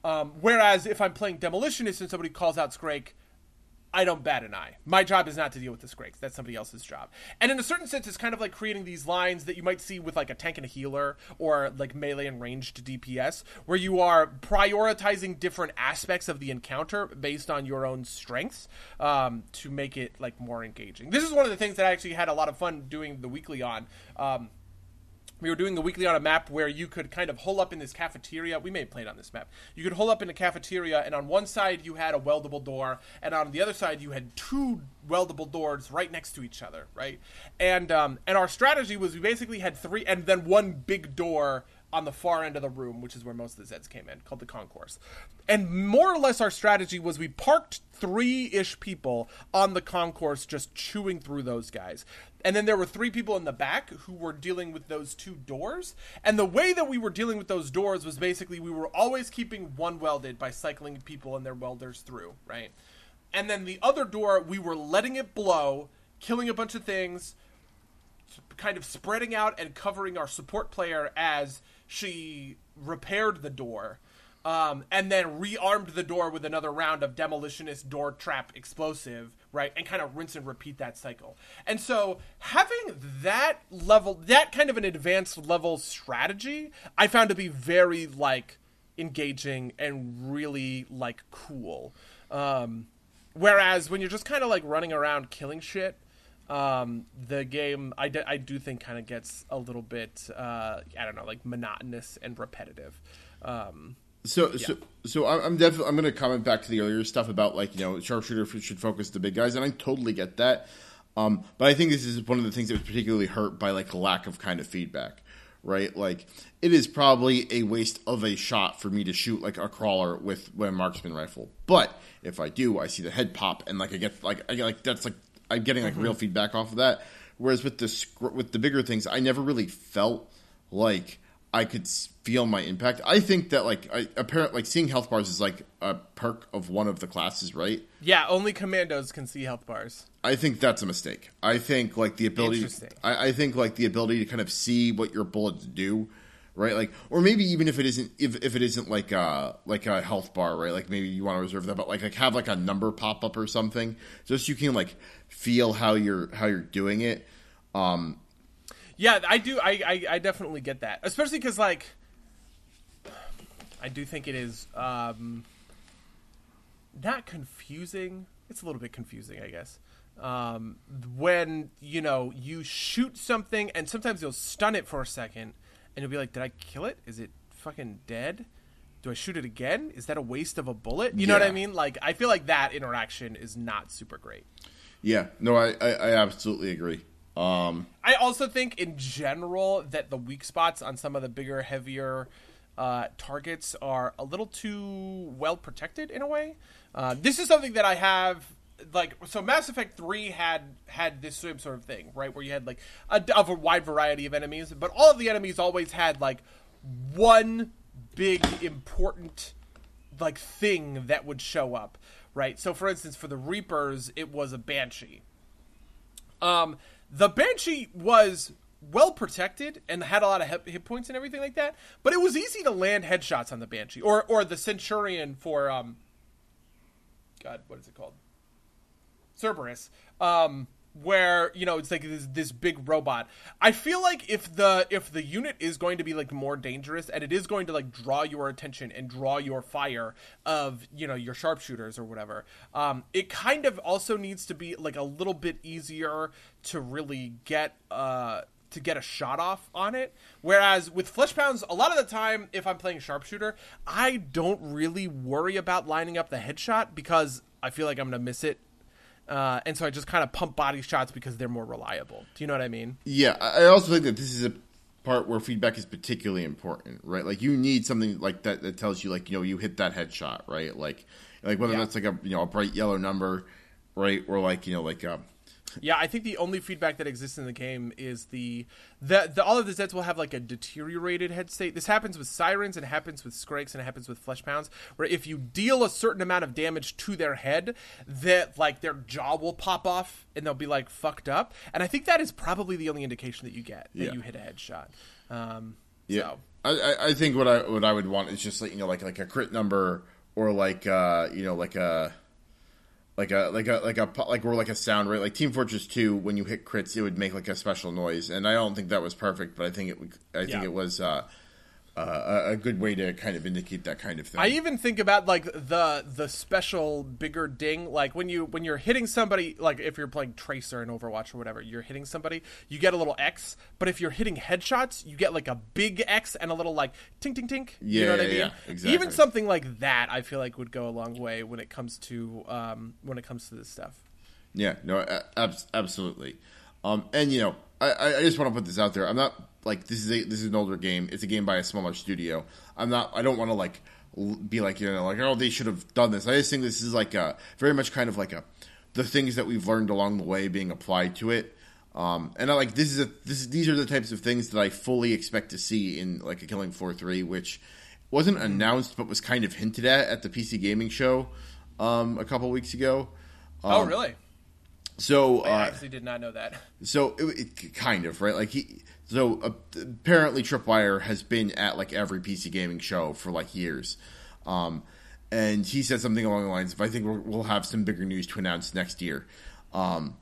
Um, whereas if i'm playing demolitionist and somebody calls out scrake I don't bat an eye. My job is not to deal with the Scrakes. That's somebody else's job. And in a certain sense, it's kind of like creating these lines that you might see with like a tank and a healer or like melee and ranged DPS, where you are prioritizing different aspects of the encounter based on your own strengths um, to make it like more engaging. This is one of the things that I actually had a lot of fun doing the weekly on. Um, we were doing the weekly on a map where you could kind of hole up in this cafeteria. We may have played on this map. You could hole up in a cafeteria, and on one side you had a weldable door, and on the other side you had two weldable doors right next to each other, right? And um, and our strategy was we basically had three, and then one big door on the far end of the room, which is where most of the Zeds came in, called the concourse. And more or less, our strategy was we parked three ish people on the concourse, just chewing through those guys. And then there were three people in the back who were dealing with those two doors. And the way that we were dealing with those doors was basically we were always keeping one welded by cycling people and their welders through, right? And then the other door, we were letting it blow, killing a bunch of things, kind of spreading out and covering our support player as she repaired the door. Um, and then rearmed the door with another round of demolitionist door trap explosive, right? And kind of rinse and repeat that cycle. And so having that level, that kind of an advanced level strategy, I found to be very like engaging and really like cool. Um, whereas when you're just kind of like running around killing shit, um, the game I, d- I do think kind of gets a little bit uh, I don't know like monotonous and repetitive. Um, So, so, so I'm I'm definitely I'm going to comment back to the earlier stuff about like you know sharpshooter should focus the big guys, and I totally get that. Um, but I think this is one of the things that was particularly hurt by like lack of kind of feedback, right? Like it is probably a waste of a shot for me to shoot like a crawler with with a marksman rifle, but if I do, I see the head pop and like I get like I get like that's like I'm getting like real mm-hmm. feedback off of that. Whereas with the with the bigger things, I never really felt like I could feel my impact. I think that like I, apparent like seeing health bars is like a perk of one of the classes, right? yeah, only commandos can see health bars. I think that's a mistake. I think like the ability. I, I think like the ability to kind of see what your bullets do, right? Like, or maybe even if it isn't, if, if it isn't like a like a health bar, right? Like maybe you want to reserve that, but like like have like a number pop up or something, just so you can like feel how you're how you're doing it. Um, Yeah, I do. I I, I definitely get that, especially because like I do think it is um, not confusing. It's a little bit confusing, I guess. Um, when you know you shoot something and sometimes you'll stun it for a second, and you'll be like, "Did I kill it? Is it fucking dead?" Do I shoot it again? Is that a waste of a bullet? You know what I mean? Like, I feel like that interaction is not super great. yeah, no, I I, I absolutely agree. Um, I also think in general that the weak spots on some of the bigger, heavier uh, targets are a little too well protected in a way. Uh, this is something that I have like so Mass Effect 3 had had this same sort of thing, right? Where you had like a, of a wide variety of enemies, but all of the enemies always had like one big important like thing that would show up, right? So for instance, for the Reapers, it was a banshee. Um, the Banshee was well protected and had a lot of hit points and everything like that, but it was easy to land headshots on the Banshee or or the Centurion for um. God, what is it called? Cerberus. Um, where you know it's like this, this big robot. I feel like if the if the unit is going to be like more dangerous and it is going to like draw your attention and draw your fire of you know your sharpshooters or whatever, um, it kind of also needs to be like a little bit easier to really get uh to get a shot off on it. Whereas with flesh pounds, a lot of the time, if I'm playing sharpshooter, I don't really worry about lining up the headshot because I feel like I'm gonna miss it. Uh, and so I just kind of pump body shots because they're more reliable. Do you know what I mean? Yeah, I also think that this is a part where feedback is particularly important, right? Like you need something like that that tells you, like you know, you hit that headshot, right? Like, like whether Yeah. that's like a you know a bright yellow number, right, or like you know like uh, Yeah, I think the only feedback that exists in the game is the the, the all of the Zeds will have like a deteriorated head state. This happens with sirens and happens with Scrakes and it happens with flesh pounds, where if you deal a certain amount of damage to their head, that like their jaw will pop off and they'll be like fucked up. And I think that is probably the only indication that you get that Yeah. you hit a headshot. Um, Yeah, so. I, I, I think what I what I would want is just like you know like like a crit number or like uh you know like a like a like a like a like or like a sound right like Team Fortress Two when you hit crits it would make like a special noise and I don't think that was perfect but I think it I think Yeah. it was uh, uh, a good way to kind of indicate that kind of thing. I even think about like the the special bigger ding, like when you when you're hitting somebody, like if you're playing Tracer in Overwatch or whatever, you're hitting somebody, you get a little X. But if you're hitting headshots, you get like a big X and a little like tink tink tink. you Yeah, know what I yeah, mean? yeah, exactly. Even something like that, I feel like would go a long way when it comes to um, when it comes to this stuff. Yeah, no, a- abs- absolutely. Um, and you know, I- I, I just want to put this out there. I'm not like this is a this is an older game. It's a game by a smaller studio. I'm not. I don't want to like be like you know like oh they should have done this. I just think this is like a very much kind of like a the things that we've learned along the way being applied to it. Um, and I like this is a this is, these are the types of things that I fully expect to see in like a Killing Floor three, which wasn't announced but was kind of hinted at at the PC gaming show um, a couple weeks ago. oh, Um, really? So I uh, actually did not know that. so it, it kind of right, like he. So uh, apparently, Tripwire has been at like every PC gaming show for like years, um, and he said something along the lines of, "I think we'll, we'll have some bigger news to announce next year." Um,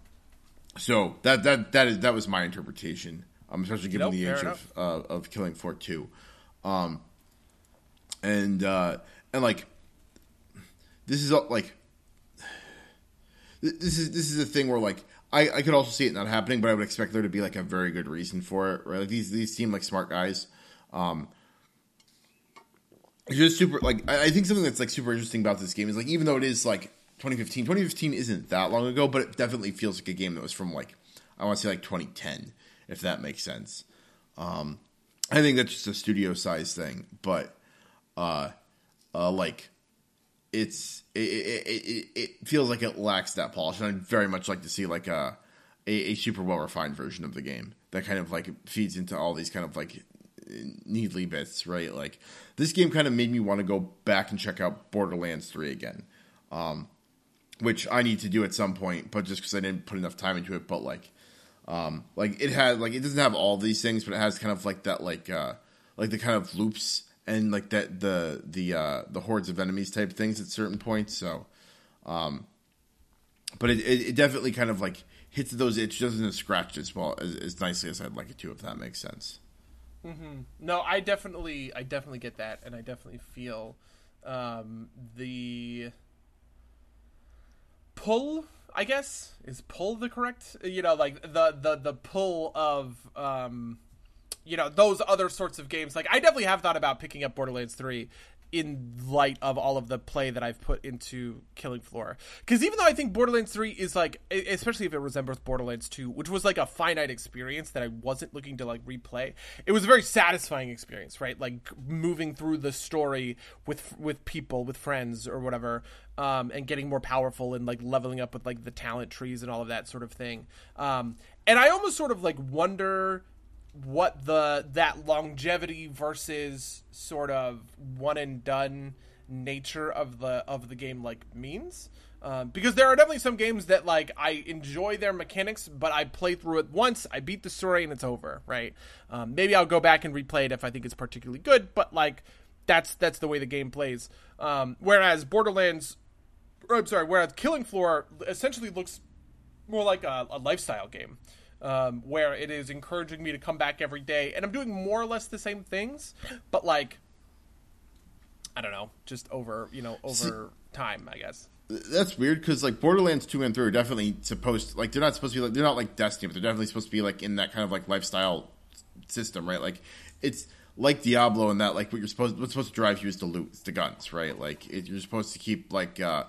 so that that that is that was my interpretation, um, especially given Nope, the age of uh, of Killing Floor two, um, and uh, and like this is like this is this is a thing where like I, I could also see it not happening, but I would expect there to be like a very good reason for it. Right? Like these these seem like smart guys. Um, just super like I, I think something that's like super interesting about this game is like even though it is like 2015, 2015 isn't that long ago, but it definitely feels like a game that was from like I want to say like 2010, if that makes sense. Um, I think that's just a studio size thing, but uh, uh, like it's it, it, it, feels like it lacks that polish, and I'd very much like to see like a a, a super well refined version of the game that kind of like feeds into all these kind of like needly bits, right? Like this game kind of made me want to go back and check out Borderlands Three again, um, which I need to do at some point, but just because I didn't put enough time into it, but like. Um, like it had like it doesn't have all these things, but it has kind of like that like uh like the kind of loops and like that the the uh the hordes of enemies type things at certain points. So, um, but it, it, it definitely kind of like hits those itches doesn't scratch as well as, as nicely as I'd like it to, if that makes sense. Mm-hmm. No, I definitely, I definitely get that, and I definitely feel um, the pull. I guess is pull the correct. You know, like the the the pull of um, you know those other sorts of games. Like I definitely have thought about picking up Borderlands Three in light of all of the play that I've put into Killing Floor. Because even though I think Borderlands 3 is like, especially if it resembles Borderlands 2, which was like a finite experience that I wasn't looking to like replay, it was a very satisfying experience, right? Like moving through the story with with people, with friends or whatever, um, and getting more powerful and like leveling up with like the talent trees and all of that sort of thing. Um, and I almost sort of like wonder what the that longevity versus sort of one and done nature of the of the game like means um, because there are definitely some games that like I enjoy their mechanics, but I play through it once, I beat the story, and it's over. Right? Um, maybe I'll go back and replay it if I think it's particularly good, but like that's that's the way the game plays. Um, whereas Borderlands, or I'm sorry, whereas Killing Floor essentially looks more like a, a lifestyle game um, where it is encouraging me to come back every day and i'm doing more or less the same things but like i don't know just over you know over time i guess That's weird because like Borderlands two and three are definitely supposed like they're not supposed to be like they're not like Destiny, but they're definitely supposed to be like in that kind of like lifestyle system, right? Like it's like Diablo in that like what you're supposed what's supposed to drive you is the loot, the guns, right? Like it, you're supposed to keep like uh,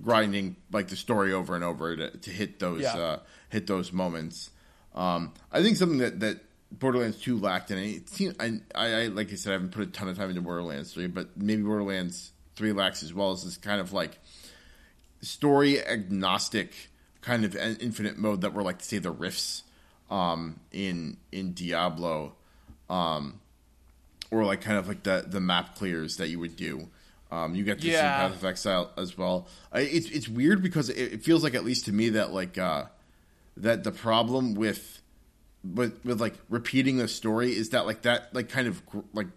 grinding like the story over and over to, to hit those Yeah. uh, hit those moments. Um, I think something that that Borderlands two lacked, and it seemed I, I, like I said I haven't put a ton of time into Borderlands three, but maybe Borderlands three lacks as well as this kind of like story agnostic kind of infinite mode that were like say the rifts um, in in Diablo, um, or like kind of like the the map clears that you would do. Um, you get to see Yeah. Path of Exile as well. I, it's it's weird because it, it feels like at least to me that like uh, that the problem with with with like repeating the story is that like that like kind of gr- like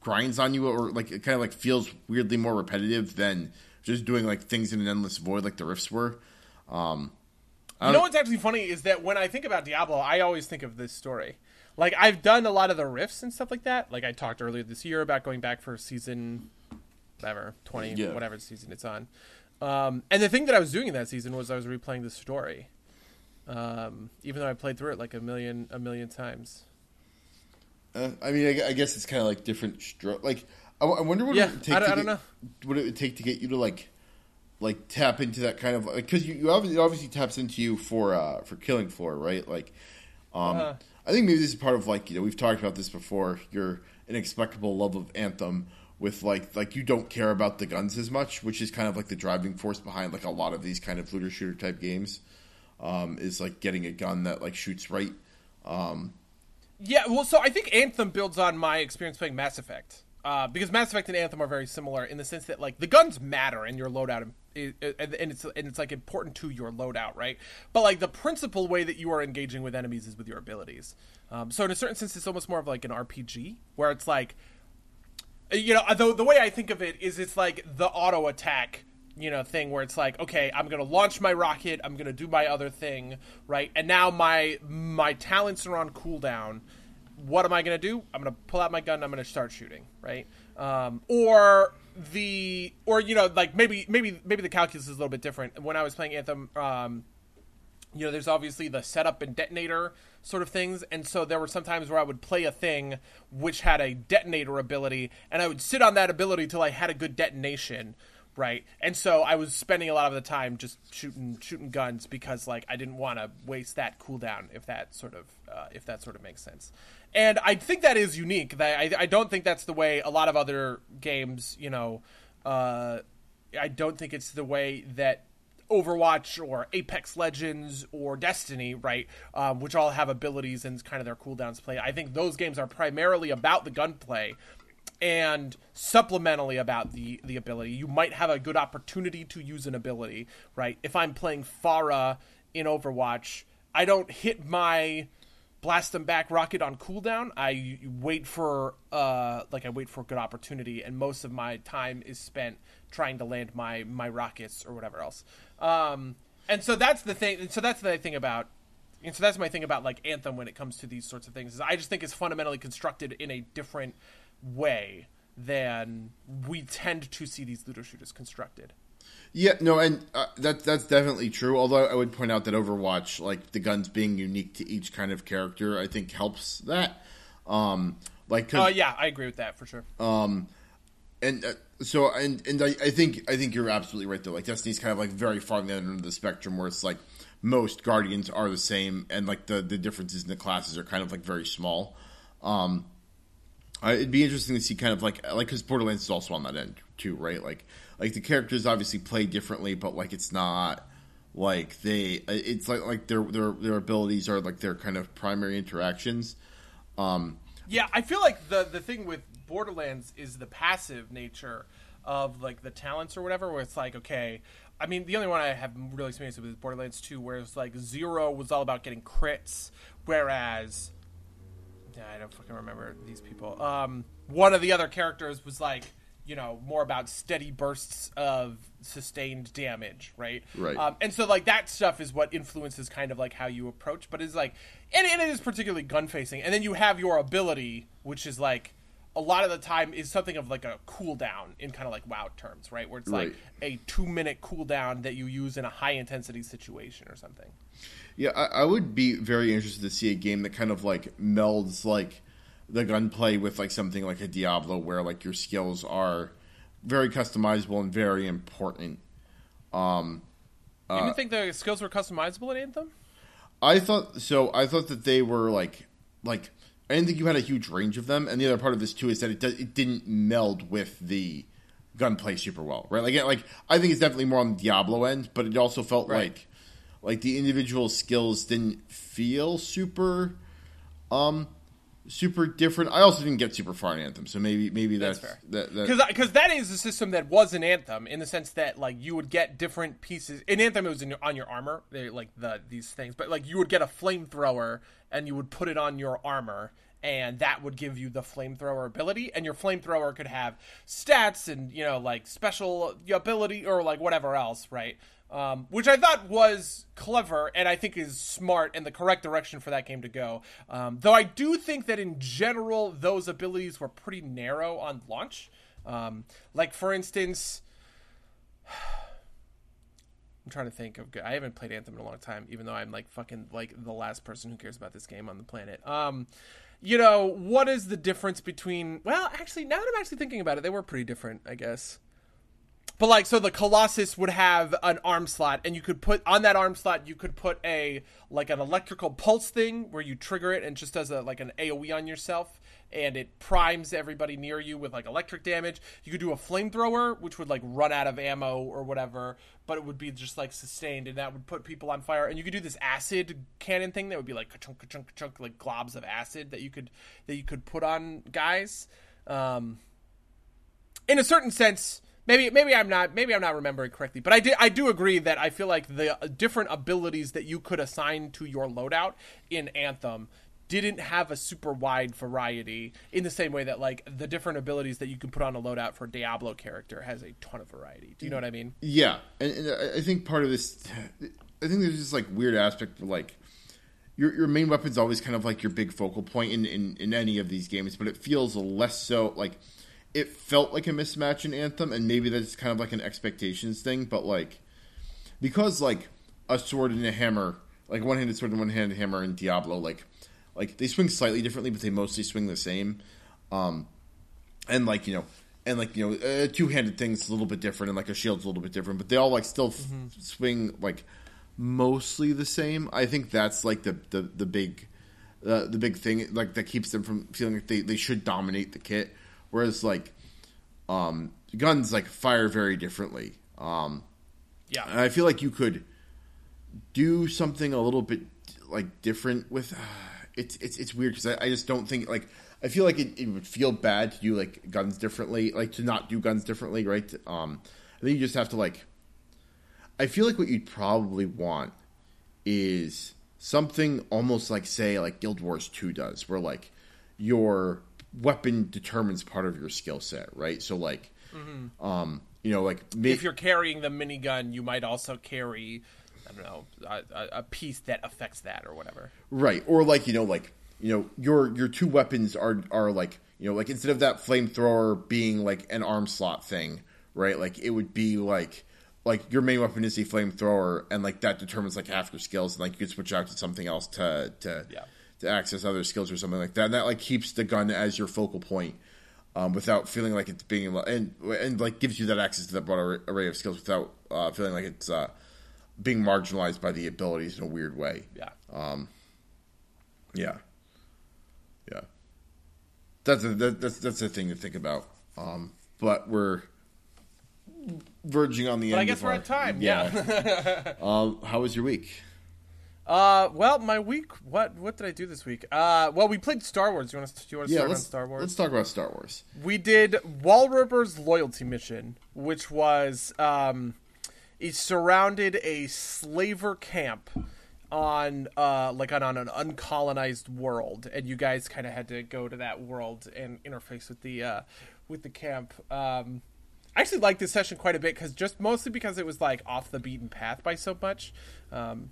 grinds on you or like it kind of like feels weirdly more repetitive than just doing like things in an endless void like the rifts were. Um, You know what's actually funny is that when I think about Diablo, I always think of this story. Like I've done a lot of the rifts and stuff like that. Like I talked earlier this year about going back for season, whatever twenty, Yeah. whatever season it's on. Um, and the thing that I was doing in that season was I was replaying the story, um, even though I played through it like a million a million times. Uh, I mean, I, I guess it's kind of like different stroke. Like, I wonder what Yeah, it would take. I to I don't get, know. What it would take to get you to like, like tap into that kind of because you, you obviously it obviously taps into you for uh for killing floor, right? Like, um, Uh-huh. I think maybe this is part of like you know we've talked about this before. Your inexplicable love of Anthem with like like you don't care about the guns as much, which is kind of like the driving force behind like a lot of these kind of looter shooter type games. Um, is like getting a gun that like shoots right. Yeah, well, so I think Anthem builds on my experience playing Mass Effect. Uh, because Mass Effect and Anthem are very similar in the sense that like the guns matter in your loadout, and and it's and it's like important to your loadout, right? But like the principal way that you are engaging with enemies is with your abilities. Um, so in a certain sense, it's almost more of like an RPG where it's like, you know, the the way I think of it is it's like the auto attack, you know, thing where it's like, okay, I'm gonna launch my rocket, I'm gonna do my other thing, right? And now my my talents are on cooldown. What am I gonna do? I'm gonna pull out my gun. I'm gonna start shooting, right? Um, or the or you know, like maybe maybe maybe the calculus is a little bit different. When I was playing Anthem, um, you know, there's obviously the setup and detonator sort of things, and so there were some times where I would play a thing which had a detonator ability, and I would sit on that ability till I had a good detonation, right? And so I was spending a lot of the time just shooting shooting guns because like I didn't want to waste that cooldown if that sort of uh, if that sort of makes sense. And I think that is unique. That I, I don't think that's the way a lot of other games, you know, uh, I don't think it's the way that Overwatch or Apex Legends or Destiny, right, um, which all have abilities and kind of their cooldowns play. I think those games are primarily about the gunplay and supplementally about the the ability. You might have a good opportunity to use an ability, right? If I'm playing Pharah in Overwatch, I don't hit my blast them back rocket on cooldown. I wait for uh like I wait for a good opportunity and most of my time is spent trying to land my my rockets or whatever else. Um and so that's the thing and so that's the thing about and so that's my thing about like Anthem when it comes to these sorts of things is I just think it's fundamentally constructed in a different way than we tend to see these looter shooters constructed. Yeah, no, and uh, that that's definitely true. Although I would point out that Overwatch, like the guns being unique to each kind of character, I think helps that. Um, like, Oh yeah, I agree with that for sure. and uh, so and and I, I think I think you're absolutely right though. Like Destiny's kind of like very far on the other end of the spectrum, where it's like most Guardians are the same, and like the the differences in the classes are kind of like very small. Um, It'd be interesting to see kind of like like because Borderlands is also on that end too, right? Like like the characters obviously play differently, but like it's not like they it's like like their their their abilities are like their kind of primary interactions. Um, Yeah, I feel like the the thing with Borderlands is the passive nature of like the talents or whatever, where it's like, okay, I mean, the only one I have real experience with is Borderlands Two, where it's like Zero was all about getting crits, whereas yeah, I don't fucking remember these people. Um, one of the other characters was like, you know, more about steady bursts of sustained damage, right? Right. Um, and so like that stuff is what influences kind of like how you approach, but it's like, and, and it is particularly gun facing. And then you have your ability, which is like a lot of the time is something of like a cooldown in kind of like WoW terms, right? Where it's like Right. a two minute cooldown that you use in a high intensity situation or something. Yeah, I, I would be very interested to see a game that kind of like melds like the gunplay with like something like a Diablo, where like your skills are very customizable and very important. Um, you uh, didn't think the skills were customizable in Anthem? I thought so. I thought that they were like like I didn't think you had a huge range of them. And the other part of this too is that it does, it didn't meld with the gunplay super well, right? Like like I think it's definitely more on the Diablo end, but it also felt Right. like like the individual skills didn't feel super um super different. I also didn't get super far in Anthem, so maybe maybe that's, fair. that, that because because that is a system that was an Anthem in the sense that like you would get different pieces in Anthem it was in your, on your armor they like the these things but like you would get a flamethrower and you would put it on your armor and that would give you the flamethrower ability and your flamethrower could have stats and you know like special ability or like whatever else right um, which I thought was clever and I think is smart and the correct direction for that game to go. Um, though I do think that in general, those abilities were pretty narrow on launch. Um, like, for instance, I'm trying to think of. I haven't played Anthem in a long time, even though I'm like fucking like the last person who cares about this game on the planet. Um, you know, what is the difference between? Well, actually, now that I'm actually thinking about it, they were pretty different, I guess. But like, so the Colossus would have an arm slot, and you could put on that arm slot, you could put a like an electrical pulse thing where you trigger it and just does a like an AOE on yourself, and it primes everybody near you with like electric damage. You could do a flamethrower, which would like run out of ammo or whatever, but it would be just like sustained, and that would put people on fire. And you could do this acid cannon thing that would be like ka-chunk, ka-chunk, ka-chunk, like globs of acid that you could that you could put on guys. Um, in a certain sense maybe maybe I'm not maybe I'm not remembering correctly, but I did I do agree that I feel like the uh, different abilities that you could assign to your loadout in Anthem didn't have a super wide variety in the same way that like the different abilities that you can put on a loadout for Diablo character has a ton of variety. Do you know what I mean? Yeah, and, and I- I think part of this, I think there's this like weird aspect of like your your main weapon's always kind of like your big focal point in, in in any of these games, but it feels less so like it felt like a mismatch in Anthem, and maybe that's kind of like an expectations thing, but like because like a sword and a hammer, like one handed sword and one handed hammer in Diablo, like like they swing slightly differently, but they mostly swing the same. Um, and like you know, and like you know, a two handed thing's a little bit different, and like a shield's a little bit different, but they all like still f- swing like mostly the same. I think that's like the the the big uh, the big thing like that keeps them from feeling like they they should dominate the kit. Whereas like um, guns like fire very differently. Um, Yeah. and I feel like you could do something a little bit like different with. it's it's it's weird because I, I just don't think like I feel like it, it would feel bad to do like guns differently, like to not do guns differently, right? Um, I think you just have to like. I feel like what you'd probably want is something almost like say like Guild Wars Two does, where like your weapon determines part of your skill set, right? So like, um, you know, like if you're carrying the minigun, you might also carry I don't know a, a, a piece that affects that or whatever. Right. Or like, you know, like, you know, your your two weapons are are like, you know, like instead of that flamethrower being like an arm slot thing, right? Like it would be like like your main weapon is a flamethrower and like that determines like half your skills and like you could switch out to something else to to Yeah. To access other skills or something like that. And that like keeps the gun as your focal point. Um, without feeling like it's being and and like gives you that access to that broad array- of skills without uh, feeling like it's uh, being marginalized by the abilities in a weird way. Yeah. Yeah, yeah. That's a, that, that's that's a thing to think about. Um, but we're verging on the But end. I guess of we're our- at time. Yeah. um, how was your week? Uh, well, my week. What what did I do this week? Uh, well, we played Star Wars. You want to, you want to Yeah, start on Star Wars? let's talk about Star Wars. we did Wall River's loyalty mission, which was um, it surrounded a slaver camp on uh like on, on an uncolonized world, and you guys kind of had to go to that world and interface with the uh, with the camp. Um, I actually liked this session quite a bit because just mostly because it was like off the beaten path by so much. Um,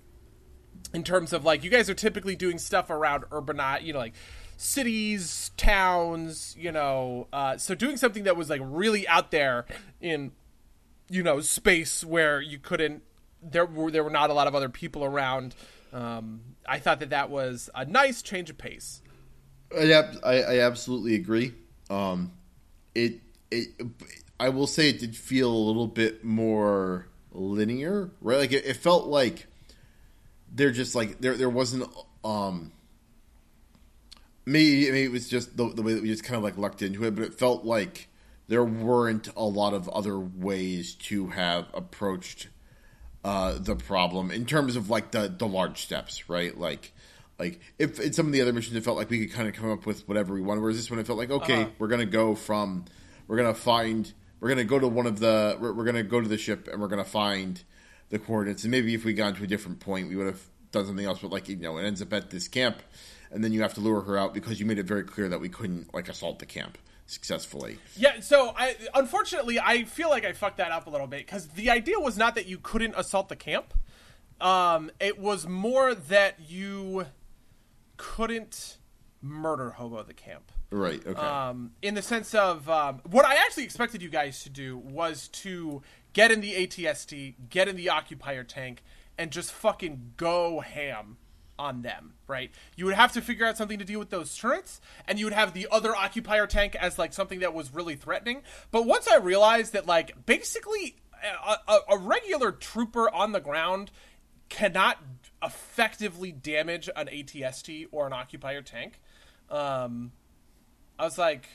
in terms of like you guys are typically doing stuff around urbanite you know like cities, towns, you know. Uh, so doing something that was like really out there in, you know, space where you couldn't. There were there were not a lot of other people around. Um, I thought that that was a nice change of pace. I, I, I absolutely agree. Um, it it I will say it did feel a little bit more linear, right? Like it, it felt like there just like there there wasn't um maybe, maybe it was just the, the way that we just kind of like lucked into it, but it felt like there weren't a lot of other ways to have approached uh, the problem in terms of like the the large steps, right? Like like if in some of the other missions, it felt like we could kind of come up with whatever we wanted. Whereas this one, it felt like okay, Uh-huh. we're gonna go from we're gonna find we're gonna go to one of the we're, we're gonna go to the ship and we're gonna find the coordinates. And maybe if we got to a different point, we would have done something else. But like you know, it ends up at this camp, and then you have to lure her out because you made it very clear that we couldn't like assault the camp successfully. Yeah, so I unfortunately I feel like I fucked that up a little bit because the idea was not that you couldn't assault the camp. Um, it was more that you couldn't murder hobo the camp. Right. Okay. Um, in the sense of um, what I actually expected you guys to do was to get in the ATST, get in the occupier tank, and just fucking go ham on them, right? You would have to figure out something to deal with those turrets, and you would have the other occupier tank as like something that was really threatening. But once I realized that like basically a, a, a regular trooper on the ground cannot effectively damage an ATST or an occupier tank, um, I was like,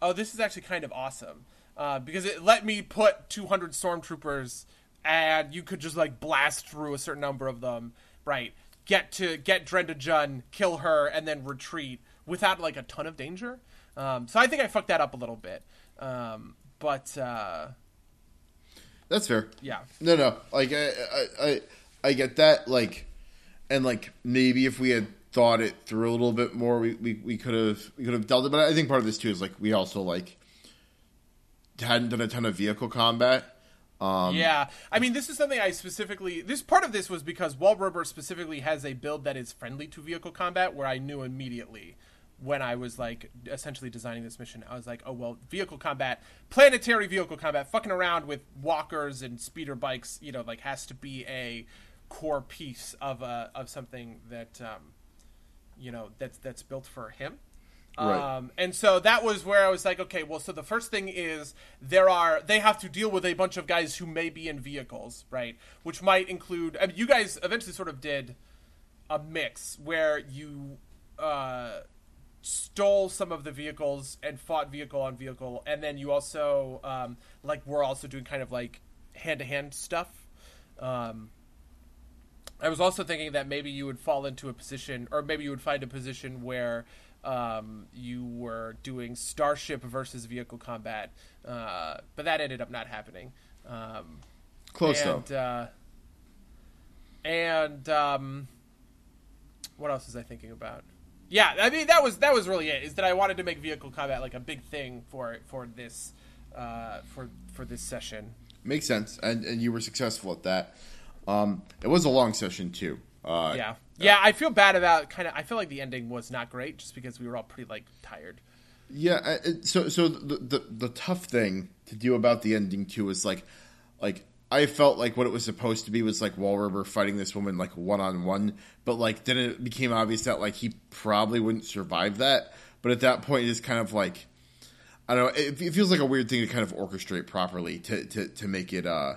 oh, this is actually kind of awesome uh, because it let me put 200 stormtroopers and you could just like blast through a certain number of them, right? Get to get Drenda Jun, kill her, and then retreat without like a ton of danger. Um, so I think I fucked that up a little bit, um, but uh, That's fair. yeah, No, no. Like I, I, I, I get that. Like, and like maybe if we had thought it through a little bit more, we we, we could have we could have dealt it. But I think part of this too is like we also like hadn't done a ton of vehicle combat. Um, yeah. I mean, this is something I specifically. This part of this was because Wallrubber specifically has a build that is friendly to vehicle combat, where I knew immediately when I was like essentially designing this mission. I was like, oh well, vehicle combat, planetary vehicle combat, fucking around with walkers and speeder bikes, you know, like has to be a core piece of a of something that um, you know that's that's built for him. Um, and so that was where I was like, okay, well, so the first thing is there are they have to deal with a bunch of guys who may be in vehicles, right? Which might include. I mean, you guys eventually sort of did a mix where you uh, stole some of the vehicles and fought vehicle on vehicle, and then you also um, like we're also doing kind of like hand to hand stuff. Um, I was also thinking that maybe you would fall into a position, or maybe you would find a position where um, you were doing starship versus vehicle combat, uh, but that ended up not happening. Um, Close and, though. Uh, and um, what else was I thinking about? Yeah, I mean that was that was really it. Is that I wanted to make vehicle combat like a big thing for for this uh, for for this session. Makes sense, and and you were successful at that. Um, it was a long session too. Uh, Yeah, yeah. I feel bad about kind of. I feel like the ending was not great, just because we were all pretty like tired. Yeah, I- so so the, the the tough thing to do about the ending too is like like I felt like what it was supposed to be was like Wallrubber fighting this woman like one on one, but like then it became obvious that like he probably wouldn't survive that. But at that point, it's kind of like I don't know. It, it feels like a weird thing to kind of orchestrate properly to to to make it uh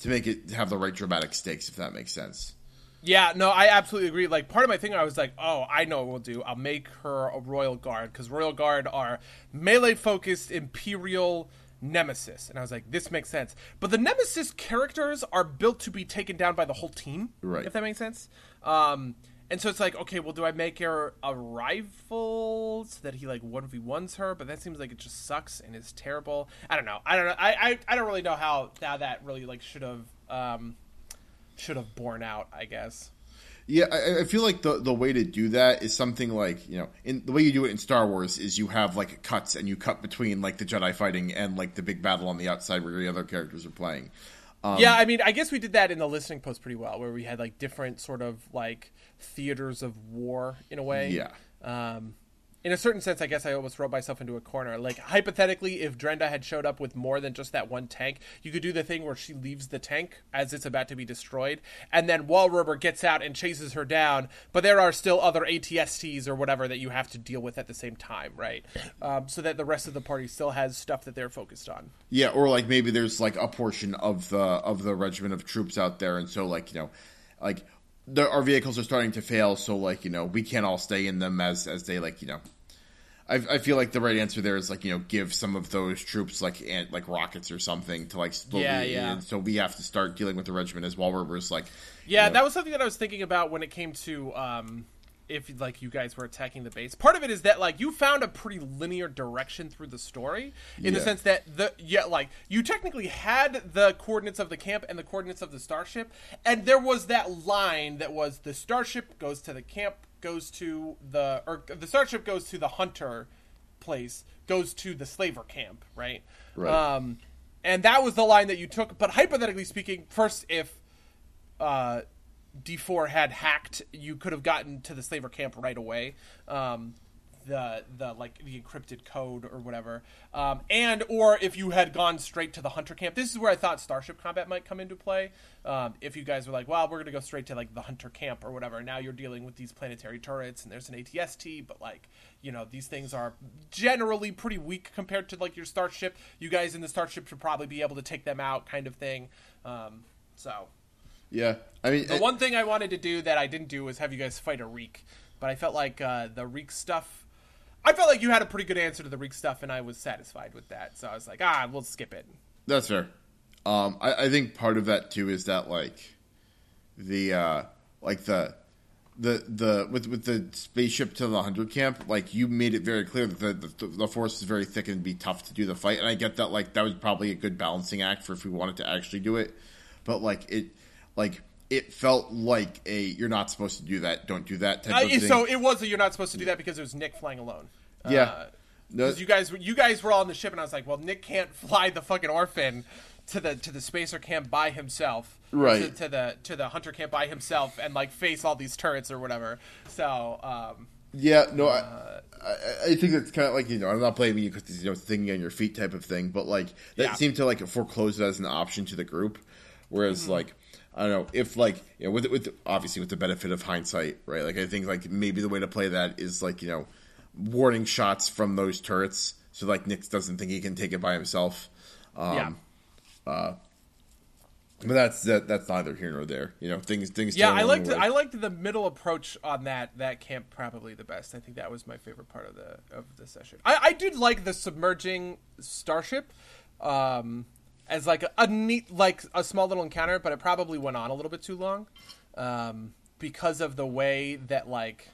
to make it have the right dramatic stakes, if that makes sense. Yeah, no, I absolutely agree. Like part of my thing, I was like, oh, I know what we'll do. I'll make her a royal guard because royal guard are melee focused imperial nemesis, and I was like, this makes sense. But the nemesis characters are built to be taken down by the whole team, Right. If that makes sense. Um, and so it's like, okay, well, do I make her a rival so that he like one v ones her? But that seems like it just sucks and is terrible. I don't know. I don't know. I I, I don't really know how how that really like should have um should have borne out. I guess. Yeah, I, I feel like the the way to do that is something like you know, in the way you do it in Star Wars is you have like cuts and you cut between like the Jedi fighting and like the big battle on the outside where the other characters are playing. Um, yeah, I mean, I guess we did that in the listening post pretty well, where we had like different sort of like theaters of war in a way. Yeah. Um, in a certain sense, I guess I almost wrote myself into a corner. Like hypothetically, if Drenda had showed up with more than just that one tank, you could do the thing where she leaves the tank as it's about to be destroyed, and then Wallrubber gets out and chases her down. But there are still other ATSTs or whatever that you have to deal with at the same time, right? Um, so that the rest of the party still has stuff that they're focused on. Yeah, or like maybe there's like a portion of the of the regiment of troops out there, and so like you know, like the, our vehicles are starting to fail, so like you know we can't all stay in them as as they like you know. I, I feel like the right answer there is like you know give some of those troops like ant, like rockets or something to like slowly, Yeah, yeah. so we have to start dealing with the regiment as well. Where it's like Yeah, you know, that was something that I was thinking about when it came to um, if like you guys were attacking the base. Part of it is that like you found a pretty linear direction through the story in the sense that the yeah like you technically had the coordinates of the camp and the coordinates of the starship, and there was that line that was the starship goes to the camp goes to the or the starship goes to the hunter place goes to the slaver camp right Right. um and that was the line that you took but hypothetically speaking first if uh, D4 had hacked, you could have gotten to the slaver camp right away. Um, the the like the encrypted code or whatever, um, and or if you had gone straight to the hunter camp. This is where I thought starship combat might come into play. Um, if you guys were like, "Well, we're gonna go straight to like the hunter camp or whatever," now you're dealing with these planetary turrets and there's an ATST, but like you know these things are generally pretty weak compared to like your starship. You guys in the starship should probably be able to take them out, kind of thing. Um, so yeah. I mean, the it- one thing I wanted to do that I didn't do was have you guys fight a Reek, but I felt like uh, the Reek stuff. I felt like you had a pretty good answer to the Reek stuff, and I was satisfied with that. So I was like, ah, we'll skip it. That's fair. Um, I, I think part of that too is that like the uh, like the the the with with the spaceship to the hundred camp, like you made it very clear that the, the the force is very thick and be tough to do the fight. And I get that like that was probably a good balancing act for if we wanted to actually do it, but like it like it felt like a you're not supposed to do that, don't do that type Uh, of thing. so it was a, you're not supposed to do that because it was Nick flying alone. yeah. Uh, because you guys, were- you guys were all on the ship, and I was like, well, Nick can't fly the fucking orphan to the to the spacer camp by himself, Right. To, to the to the hunter camp by himself, and like face all these turrets or whatever. So, um, Yeah, no, I, I, I think it's kind of like you know I'm not blaming you because you know thinking on your feet type of thing, but like that Yeah. seemed to like foreclose it as an option to the group, whereas Mm-hmm. like I don't know if like you know with with obviously with the benefit of hindsight, right? Like I think like maybe the way to play that is like you know warning shots from those turrets, so like Nick doesn't think he can take it by himself. Um, yeah. But that's that, that's neither here nor there. You know things things. Yeah, I liked the. I liked the middle approach on that that camp probably the best. I think that was my favorite part of the of the session. I, I did like the submerging starship um, as like a, a neat like a small little encounter, but it probably went on a little bit too long um, because of the way that like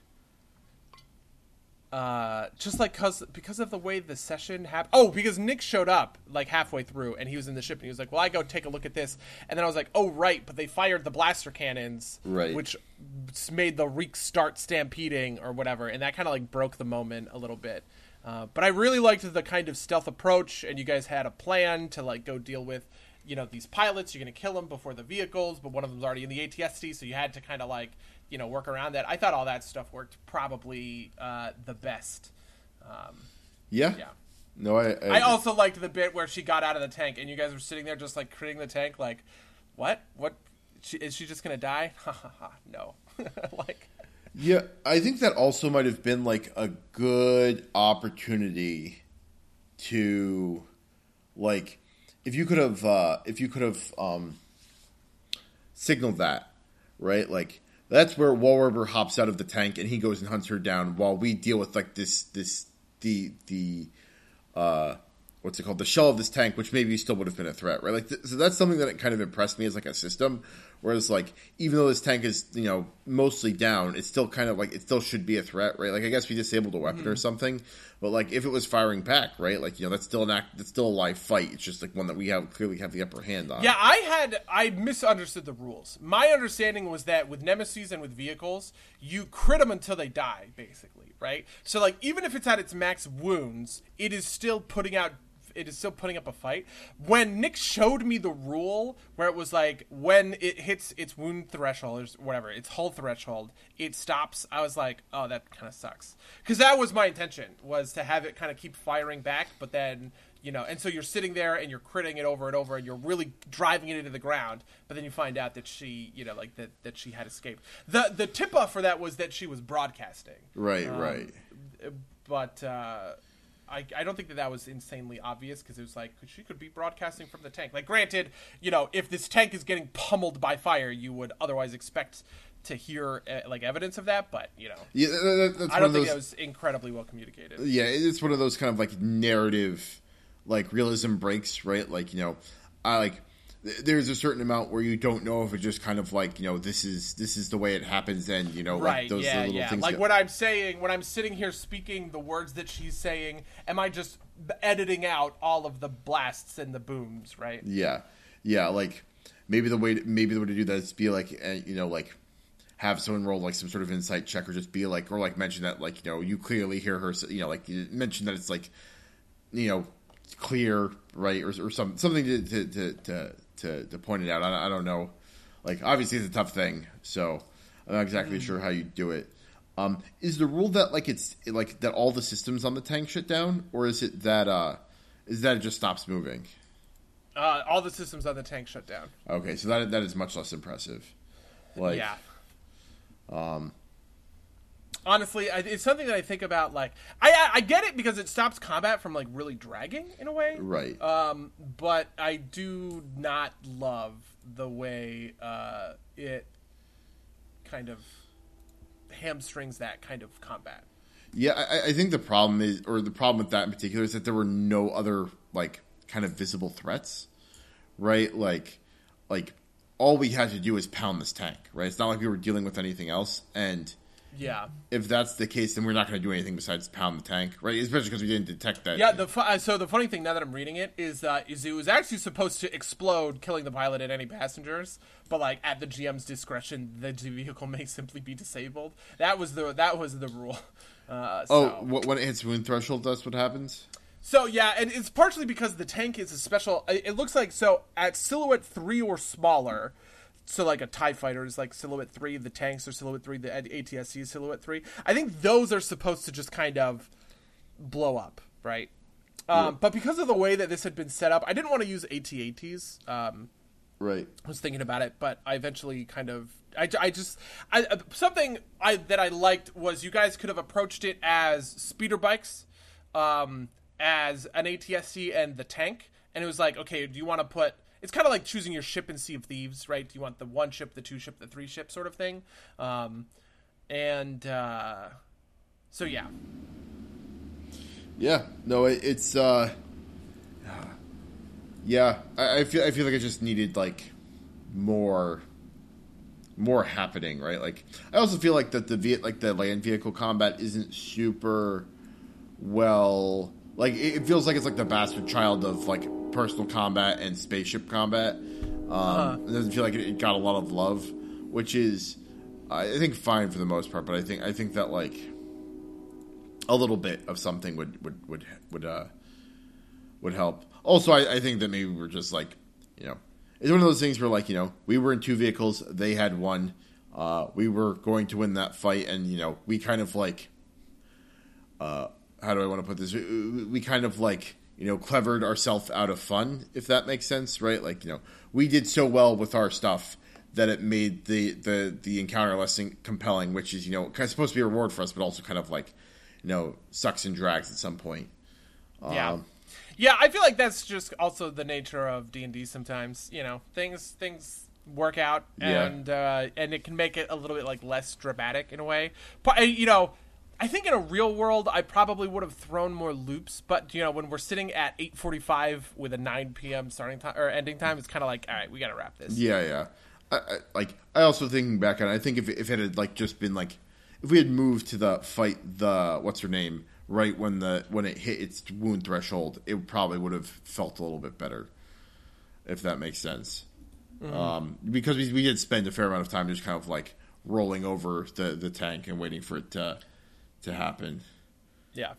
uh, just like cause because of the way the session happened. Oh, because Nick showed up like halfway through, and he was in the ship, and he was like, "Well, I go take a look at this," and then I was like, "Oh, right," but they fired the blaster cannons, Right. Which made the Reek start stampeding or whatever, and that kind of like broke the moment a little bit. Uh, but I really liked the kind of stealth approach, and you guys had a plan to like go deal with, you know, these pilots. You're gonna kill them before the vehicles, but one of them's already in the ATST, so you had to kind of like, you know, work around that. I thought all that stuff worked probably uh, the best. Um, yeah yeah. No, I I, I also liked the bit where she got out of the tank and you guys were sitting there just like critting the tank, like, what? What? She, is she just gonna die? Ha ha ha! No. like, Yeah, I think that also might have been like a good opportunity to like if you could have uh if you could have um signaled that, right? Like that's where Walrubber hops out of the tank and he goes and hunts her down while we deal with like this this the the uh what's it called the shell of this tank which maybe still would have been a threat right like th- so that's something that kind of impressed me as like a system whereas like even though this tank is you know mostly down it's still kind of like it still should be a threat right? Like i guess we disabled a weapon or mm-hmm. something but like if it was firing back right? Like you know that's still an act that's still a live fight. It's just like one that we have clearly have the upper hand on. Yeah, I had I misunderstood the rules. My understanding was that with nemesis and with vehicles, you crit them until they die, basically, right? So like even if it's at its max wounds, it is still putting out it is still putting up a fight. When Nick showed me the rule where it was like when it hits its wound threshold or whatever, its hull threshold, it stops. I was like, oh, that kind of sucks because that was my intention was to have it kind of keep firing back, but then you know, and so you're sitting there and you're critting it over and over, and you're really driving it into the ground. But then you find out that she, you know, like that that she had escaped. the The tip off for that was that she was broadcasting. Right, right. But uh, I I don't think that that was insanely obvious because it was like she could be broadcasting from the tank. Like, granted, you know, if this tank is getting pummeled by fire, you would otherwise expect to hear uh, like evidence of that. But you know, Yeah, that, I don't think those. that was incredibly well communicated. yeah, it's one of those kind of like narrative, like realism breaks, right? Like you know, I like there's a certain amount where you don't know if it just kind of like you know this is this is the way it happens, and you know, like right those yeah little yeah things. like go- when i'm saying when i'm sitting here speaking the words that she's saying am i just editing out all of the blasts and the booms right Yeah, yeah. Like maybe the way to, maybe the way to do that is be like uh, you know like have someone roll like some sort of insight check or just be like or like mention that like you know you clearly hear her you know like you mention that it's like you know clear right or, or some something to to, to to to to point it out. I, I don't know. Like obviously it's a tough thing, so I'm not exactly sure how you do it. Um, is the rule that like it's like that all the systems on the tank shut down, or is it that uh, is that it just stops moving? uh, all the systems on the tank shut down Okay, so that that is much less impressive. Like, yeah um honestly I, it's something that i think about like I, I i get it because it stops combat from like really dragging in a way right, um but i do not love the way uh it kind of hamstrings that kind of combat yeah. I, I think the problem is, or the problem with that in particular, is that there were no other like kind of visible threats, right? Like, like all we had to do is pound this tank, right? It's not like we were dealing with anything else, and yeah if that's the case, then we're not going to do anything besides pound the tank, right? Especially because we didn't detect that. Yeah, the fu- uh, so the funny thing now that I'm reading it is uh, is it was actually supposed to explode, killing the pilot and any passengers, but like at the GM's discretion, the vehicle may simply be disabled. That was the that was the rule. Uh, Oh, so. wh- when it hits wound threshold, that's what happens. So yeah, and it's partially because the tank is a special. It it looks like so at silhouette three or smaller. So like a Tie Fighter is like silhouette three. The tanks are silhouette three. The ATST is silhouette three. I think those are supposed to just kind of blow up, right? Um, But because of the way that this had been set up, I didn't want to use AT-ATs. Um, Right. I was thinking about it, but I eventually kind of I, I just I, uh, something I that I liked was you guys could have approached it as speeder bikes, um, as an ATST and the tank, and it was like, okay, do you want to put? It's kind of like choosing your ship in Sea of Thieves, right? Do you want the one ship, the two ship, the three ship sort of thing? Um, and uh, so yeah, Yeah, no, it, it's uh, yeah. I, I feel I feel like I just needed like more, more happening, right? Like I also feel like that the ve- like the land vehicle combat isn't super well. Like it, it feels like it's like the bastard child of like personal combat and spaceship combat. Um, It doesn't feel like it, it got a lot of love, which is I think fine for the most part. But I think I think that like a little bit of something would would would would uh would help. Also, I, I think that maybe we're just like you know it's one of those things where like you know we were in two vehicles, they had one. Uh, we were going to win that fight, and you know we kind of like uh, how do I want to put this? We, we kind of like you know clevered ourselves out of fun, if that makes sense, right? Like you know we did so well with our stuff that it made the the the encounter less compelling, which is you know kind of supposed to be a reward for us, but also kind of like you know sucks and drags at some point. yeah. Um, Yeah, I feel like that's just also the nature of D and D. Sometimes, you know, things things work out, Yeah. and uh, and it can make it a little bit like less dramatic in a way. But you know, I think in a real world, I probably would have thrown more loops. But you know, when we're sitting at eight forty five with a nine p.m. starting time or ending time, it's kind of like, all right, we got to wrap this. Yeah, yeah. I, I, like I also thinking back on, it, I think if if it had like just been like if we had moved to the fight the what's her name right when the when it hit its wound threshold, it probably would have felt a little bit better. If that makes sense, um, because we we did spend a fair amount of time just kind of like rolling over the the tank and waiting for it to to happen. Yeah.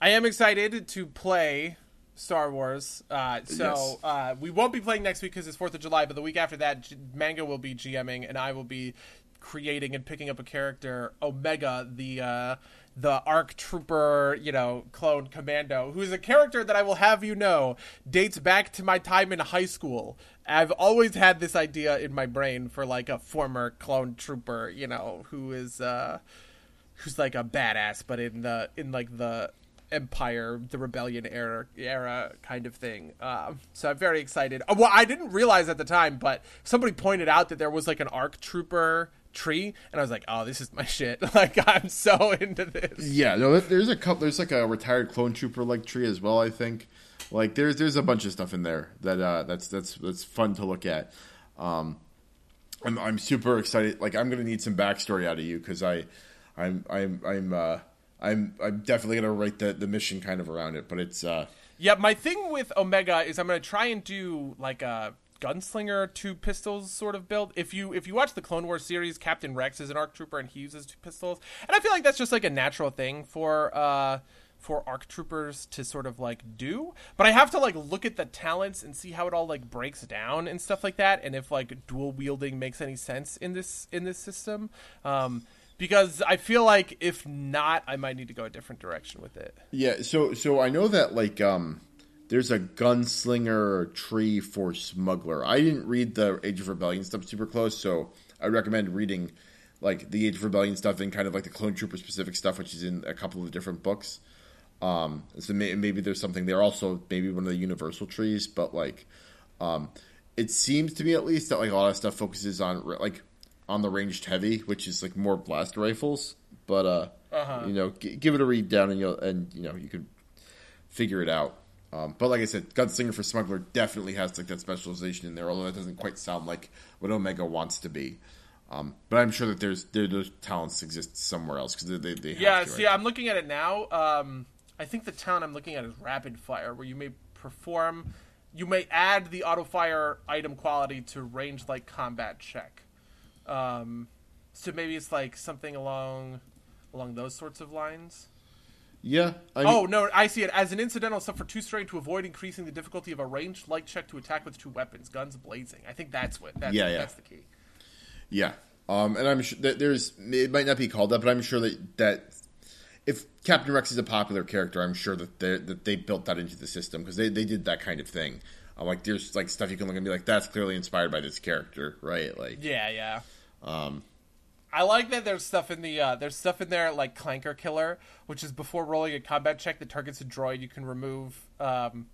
I am excited to play Star Wars. Uh, so Yes. uh, we won't be playing next week because it's Fourth of July. But the week after that, G- Manga will be GMing, and I will be creating and picking up a character, Omega, the uh, the ARC Trooper, you know, clone commando, who is a character that I will have you know dates back to my time in high school. I've always had this idea in my brain for like a former clone trooper, you know, who is uh, who's like a badass, but in the in like the Empire, the Rebellion era era kind of thing. Um, so I'm very excited. Uh, Well, I didn't realize at the time, but somebody pointed out that there was like an ARC Trooper tree, and I was like, "Oh, this is my shit!" Like I'm so into this. Yeah, no, there's a couple. There's like a retired clone trooper like tree as well. I think, like there's there's a bunch of stuff in there that uh, that's that's that's fun to look at. Um, I'm I'm super excited. Like I'm gonna need some backstory out of you because I, I'm I'm I'm uh, I'm I'm definitely gonna write the the mission kind of around it. But it's uh, Yeah, my thing with Omega is I'm gonna try and do like a gunslinger two pistols sort of build. If you if you watch the Clone Wars series, Captain Rex is an ARC trooper and he uses two pistols, and I feel like that's just like a natural thing for uh for ARC troopers to sort of like do. But I have to like look at the talents and see how it all like breaks down and stuff like that, and if like dual wielding makes any sense in this in this system. Um, because I feel like if not, I might need to go a different direction with it. yeah. So so I know that like um, there's a gunslinger tree for smuggler. I didn't read the Age of Rebellion stuff super close, so I recommend reading like the Age of Rebellion stuff and kind of like the Clone Trooper specific stuff, which is in a couple of different books. Um, so may, maybe there's something there. Also, maybe one of the universal trees, but like, um, it seems to me at least that like a lot of stuff focuses on like on the ranged heavy, which is like more blast rifles. But uh, Uh-huh. you know, g- give it a read down, and you'll and you know you could figure it out. Um, but like I said, Gunslinger for Smuggler definitely has like that specialization in there, although that doesn't quite sound like what Omega wants to be. Um, but I'm sure that there's there, those talents exist somewhere else because they, they, they have Yeah, to, see, right? I'm looking at it now. Um, I think the town I'm looking at is Rapid Fire, where you may perform, you may add the auto fire item quality to range like combat check. Um, so maybe it's like something along along those sorts of lines. yeah. I mean, oh no, I see it as an incidental suffer two strain to avoid increasing the difficulty of a ranged light check to attack with two weapons, guns blazing. I think that's what. That's, Yeah, yeah. that's the key. Yeah, um, and I'm sure that there's it might not be called that, but I'm sure that that if Captain Rex is a popular character, I'm sure that they that they built that into the system because they, they did that kind of thing. Um, like there's like stuff you can look and be like, that's clearly inspired by this character, right? Like, Yeah, yeah. Um, I like that there's stuff in the uh, there's stuff in there like Clanker Killer, which is before rolling a combat check that targets a droid, you can remove um,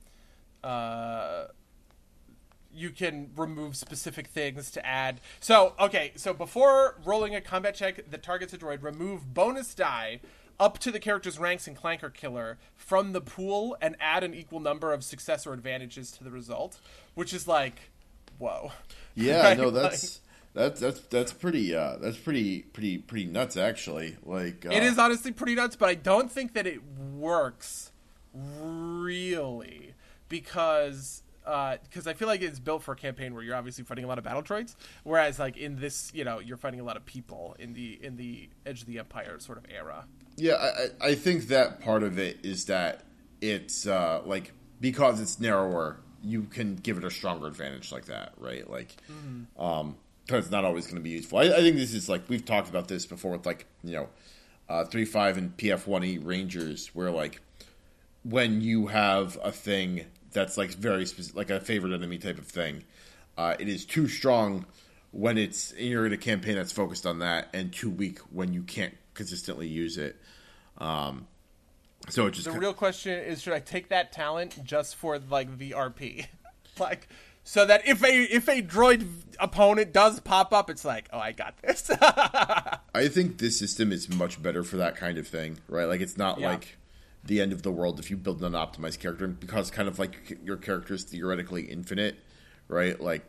uh, you can remove specific things to add. So okay, so before rolling a combat check that targets a droid, remove bonus die up to the character's ranks in Clanker Killer from the pool and add an equal number of success or advantages to the result, which is like, whoa. yeah, Right? no, Like- that's that's that's pretty uh, that's pretty pretty pretty nuts actually. Like, uh, It is honestly pretty nuts, but I don't think that it works really because because I feel like it's built for a campaign where you're obviously fighting a lot of battle droids, whereas like in this, you know, you're fighting a lot of people in the in the Edge of the Empire sort of era. Yeah, I, I I think that part of it is that it's uh, like because it's narrower, you can give it a stronger advantage like that, right? Like, um, because it's not always going to be useful. I, I think this is like we've talked about this before with like you know, uh, three five and PF one E Rangers, where like when you have a thing that's like very specific, like a favorite enemy type of thing, uh, it is too strong when it's you're in a campaign that's focused on that, and too weak when you can't consistently use it. Um, so it just The real question is, should I take that talent just for like the RP, like? So that if a if a droid opponent does pop up, it's like, oh, I got this. I think this system is much better for that kind of thing, right? Like it's not Yeah. like the end of the world if you build an optimized character, because kind of like your character is theoretically infinite, right? Like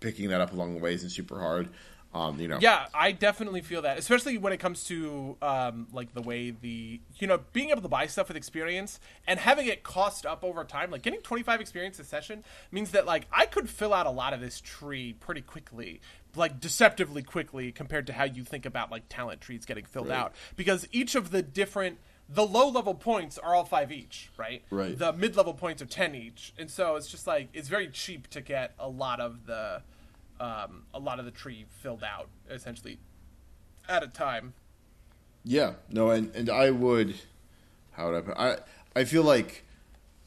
picking that up along the way isn't super hard. Um, you know, Yeah, I definitely feel that, especially when it comes to um, like the way the you know being able to buy stuff with experience and having it cost up over time. Like getting twenty five experience a session means that like I could fill out a lot of this tree pretty quickly, like deceptively quickly compared to how you think about like talent trees getting filled Right. out because each of the different the low level points are all five each, right? Right. The mid level points are ten each, and so it's just like it's very cheap to get a lot of the, um, a lot of the tree filled out essentially, at a time. Yeah, no, and and I would, how would I? Put, I I feel like,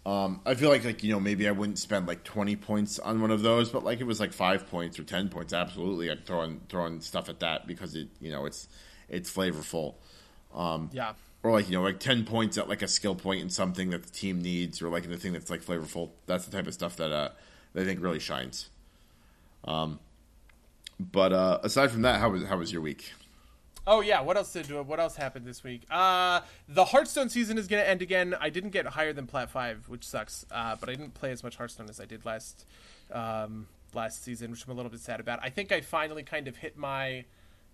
um, I feel like like you know maybe I wouldn't spend like twenty points on one of those, but like it was like five points or ten points, absolutely, I'd throw in throw in stuff at that because it you know it's it's flavorful. Um, Yeah. or like you know like 10 points at like a skill point in something that the team needs or like in a thing that's like flavorful that's the type of stuff that uh that i think really shines um but uh aside from that how was how was your week Oh yeah, what else did what else happened this week? Uh, the Hearthstone season is going to end again. I didn't get higher than Plat Five, which sucks. Uh, but I didn't play as much Hearthstone as I did last um, last season, which I'm a little bit sad about. I think I finally kind of hit my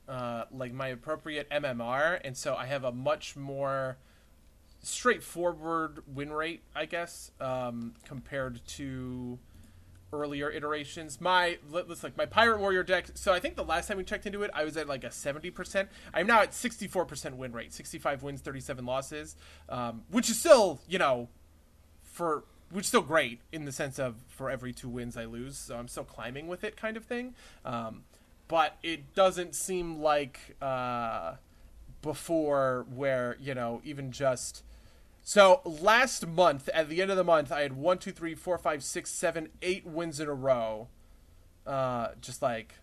uh, like my appropriate MMR, and so I have a much more straightforward win rate, I guess, um, compared to earlier iterations. My let- let's like my Pirate Warrior deck. So I think the last time we checked into it, I was at like a seventy percent. I'm now at sixty four percent win rate, sixty five wins, thirty seven losses, um, which is still you know for which is still great in the sense of for every two wins I lose, so I'm still climbing with it kind of thing. Um, but it doesn't seem like uh, before where you know even just so last month, at the end of the month, I had one, two, three, four, five, six, seven, eight wins in a row. Uh, just like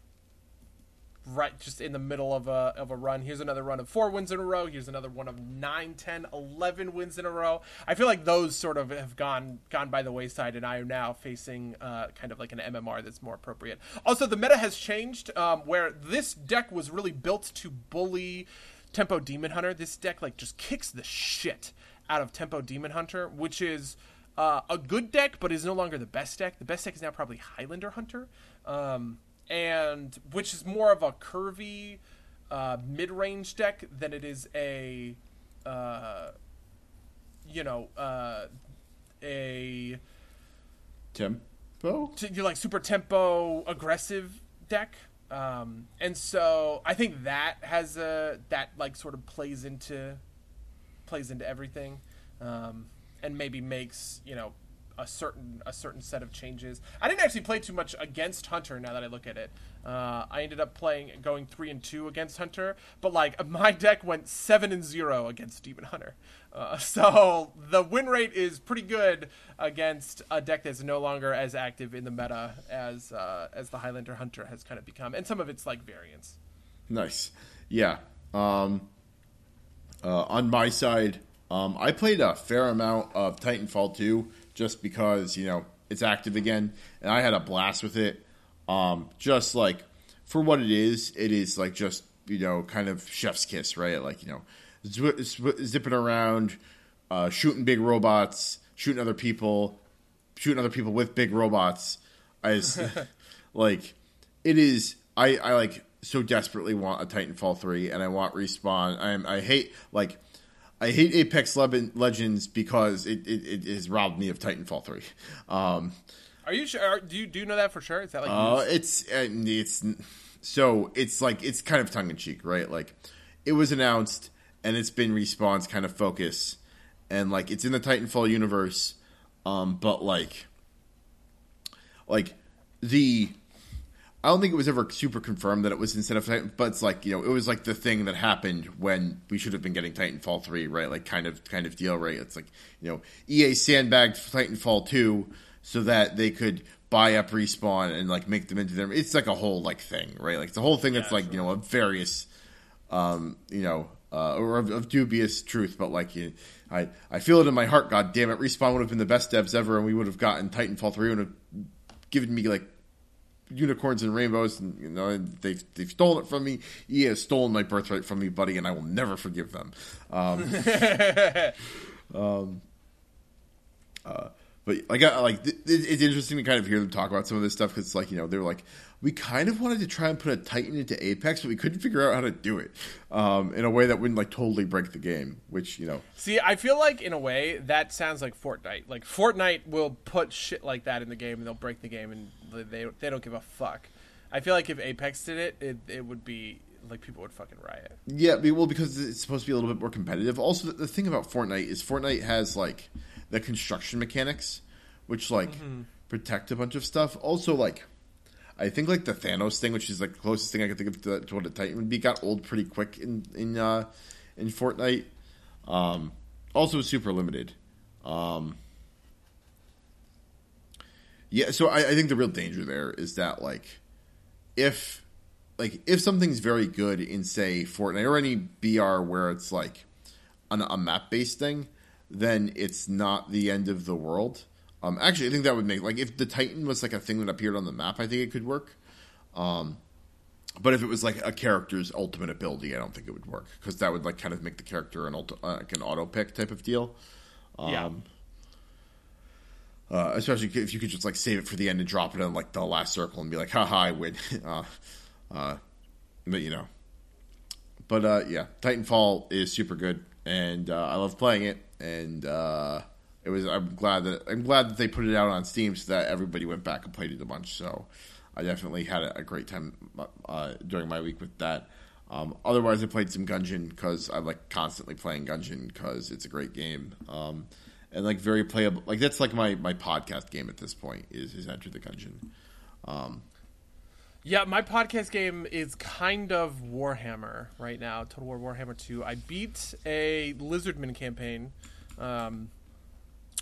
right, just in the middle of a of a run. Here's another run of four wins in a row. Here's another one of nine, ten, eleven wins in a row. I feel like those sort of have gone gone by the wayside, and I am now facing uh, kind of like an MMR that's more appropriate. Also, the meta has changed, um, where this deck was really built to bully Tempo Demon Hunter. This deck like just kicks the shit out of Tempo Demon Hunter, which is uh, a good deck, but is no longer the best deck. The best deck is now probably Highlander Hunter, um, and which is more of a curvy uh, mid-range deck than it is a, uh, you know, uh, a tempo to, you're like super tempo aggressive deck. Um, and so I think that has a that like sort of plays into plays into everything, um, and maybe makes you know a certain a certain set of changes. I didn't actually play too much against Hunter. Now that I look at it, uh, I ended up playing going three and two against Hunter, but like my deck went seven and zero against Demon Hunter. Uh, so the win rate is pretty good against a deck that's no longer as active in the meta as uh, as the Highlander Hunter has kind of become, and some of it's like variants. nice yeah um uh on my side um i played a fair amount of titanfall 2 just because you know it's active again and i had a blast with it. Um just like for what it is it is like just you know kind of chef's kiss right? Like you know zwi- zwi- zipping around uh shooting big robots shooting other people shooting other people with big robots. As like it is I, I like so desperately want a Titanfall 3 and I want respawn. I'm I hate like I hate Apex Le- Legends because it, it, it has robbed me of Titanfall 3. Um Are you sure? Are, do you do you know that for sure? Is that like uh, it's uh, it's so it's like it's kind of tongue in cheek, right? Like it was announced and it's been respawn's kind of focus and like it's in the Titanfall universe um but like like the I don't think it was ever super confirmed that it was instead of Titan, but it's like you know it was like the thing that happened when we should have been getting Titanfall three, right? Like kind of kind of deal, right? It's like you know EA sandbagged Titanfall two so that they could buy up respawn and like make them into their. It's like a whole like thing, right? Like it's a whole thing that's like you know of various, um, you know, uh, or of, of dubious truth, but like you, I I feel it in my heart. God damn it, respawn would have been the best devs ever, and we would have gotten Titanfall three would have given me like unicorns and rainbows, and you know they've they've stolen it from me. EA has stolen my birthright from me, buddy, and I will never forgive them. Um, um, uh, but like I like it- it's interesting to kind of hear them talk about some of this stuff because like you know they're like we kind of wanted to try and put a Titan into Apex, but we couldn't figure out how to do it um, in a way that wouldn't like totally break the game. Which you know, See, I feel like in a way that sounds like Fortnite. Like Fortnite will put shit like that in the game and they'll break the game and they they don't give a fuck. I feel like if Apex did it, it, it would be like people would fucking riot. Yeah, well, because it's supposed to be a little bit more competitive. Also, the, the thing about Fortnite is Fortnite has like the construction mechanics, which like protect a bunch of stuff. Also, like I think like the Thanos thing, which is like the closest thing I could think of to, to what a Titan would be, got old pretty quick in in uh, in Fortnite. Um, also, super limited. Um, yeah, so I, I think the real danger there is that like if like if something's very good in say Fortnite or any BR where it's like an, a map based thing, then it's not the end of the world. Um, actually, I think that would make like if the Titan was like a thing that appeared on the map, I think it could work. Um, but if it was like a character's ultimate ability, I don't think it would work because that would like kind of make the character an ulti- uh, like an auto pick type of deal. yeah. Um, uh, especially if you could just like save it for the end and drop it on like the last circle and be like, haha, I win. uh, uh, but you know, but uh, yeah, Titanfall is super good, and uh, I love playing it. And uh, it was I'm glad that I'm glad that they put it out on Steam so that everybody went back and played it a bunch. So I definitely had a, great time uh, during my week with that. Um, otherwise, I played some Gungeon because I like constantly playing Gungeon because it's a great game. Um, and like very playable. Like that's like my, my podcast game at this point is is Enter the Gungeon. Um, Yeah, my podcast game is kind of Warhammer right now. Total War Warhammer 2. I beat a Lizardman campaign um,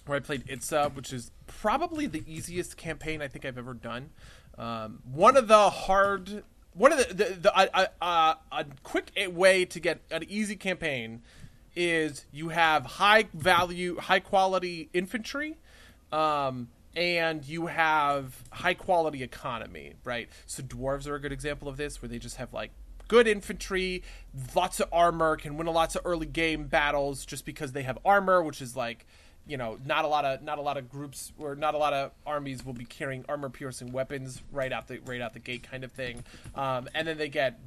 where I played Itza, which is probably the easiest campaign I think I've ever done. Um, one of the hard, one of the, the, the uh, uh, a quick way to get an easy campaign is you have high value, high quality infantry. Um, and you have high quality economy, right? So dwarves are a good example of this, where they just have like good infantry, lots of armor, can win a lots of early game battles just because they have armor, which is like, you know, not a lot of not a lot of groups or not a lot of armies will be carrying armor piercing weapons right out the right out the gate kind of thing, um, and then they get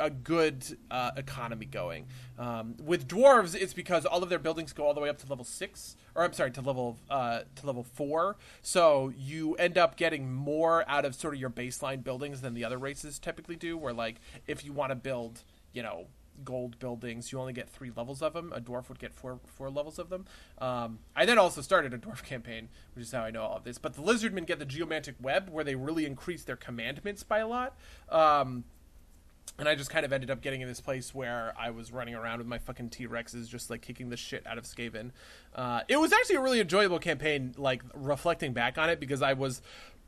a good uh, economy going. Um, with dwarves, it's because all of their buildings go all the way up to level six, or I'm sorry, to level uh, to level four. So you end up getting more out of sort of your baseline buildings than the other races typically do. Where like if you want to build, you know. Gold buildings, you only get three levels of them. A dwarf would get four four levels of them. Um, I then also started a dwarf campaign, which is how I know all of this. But the lizardmen get the geomantic web, where they really increase their commandments by a lot. Um, and I just kind of ended up getting in this place where I was running around with my fucking T Rexes, just like kicking the shit out of Skaven. Uh, it was actually a really enjoyable campaign, like reflecting back on it, because I was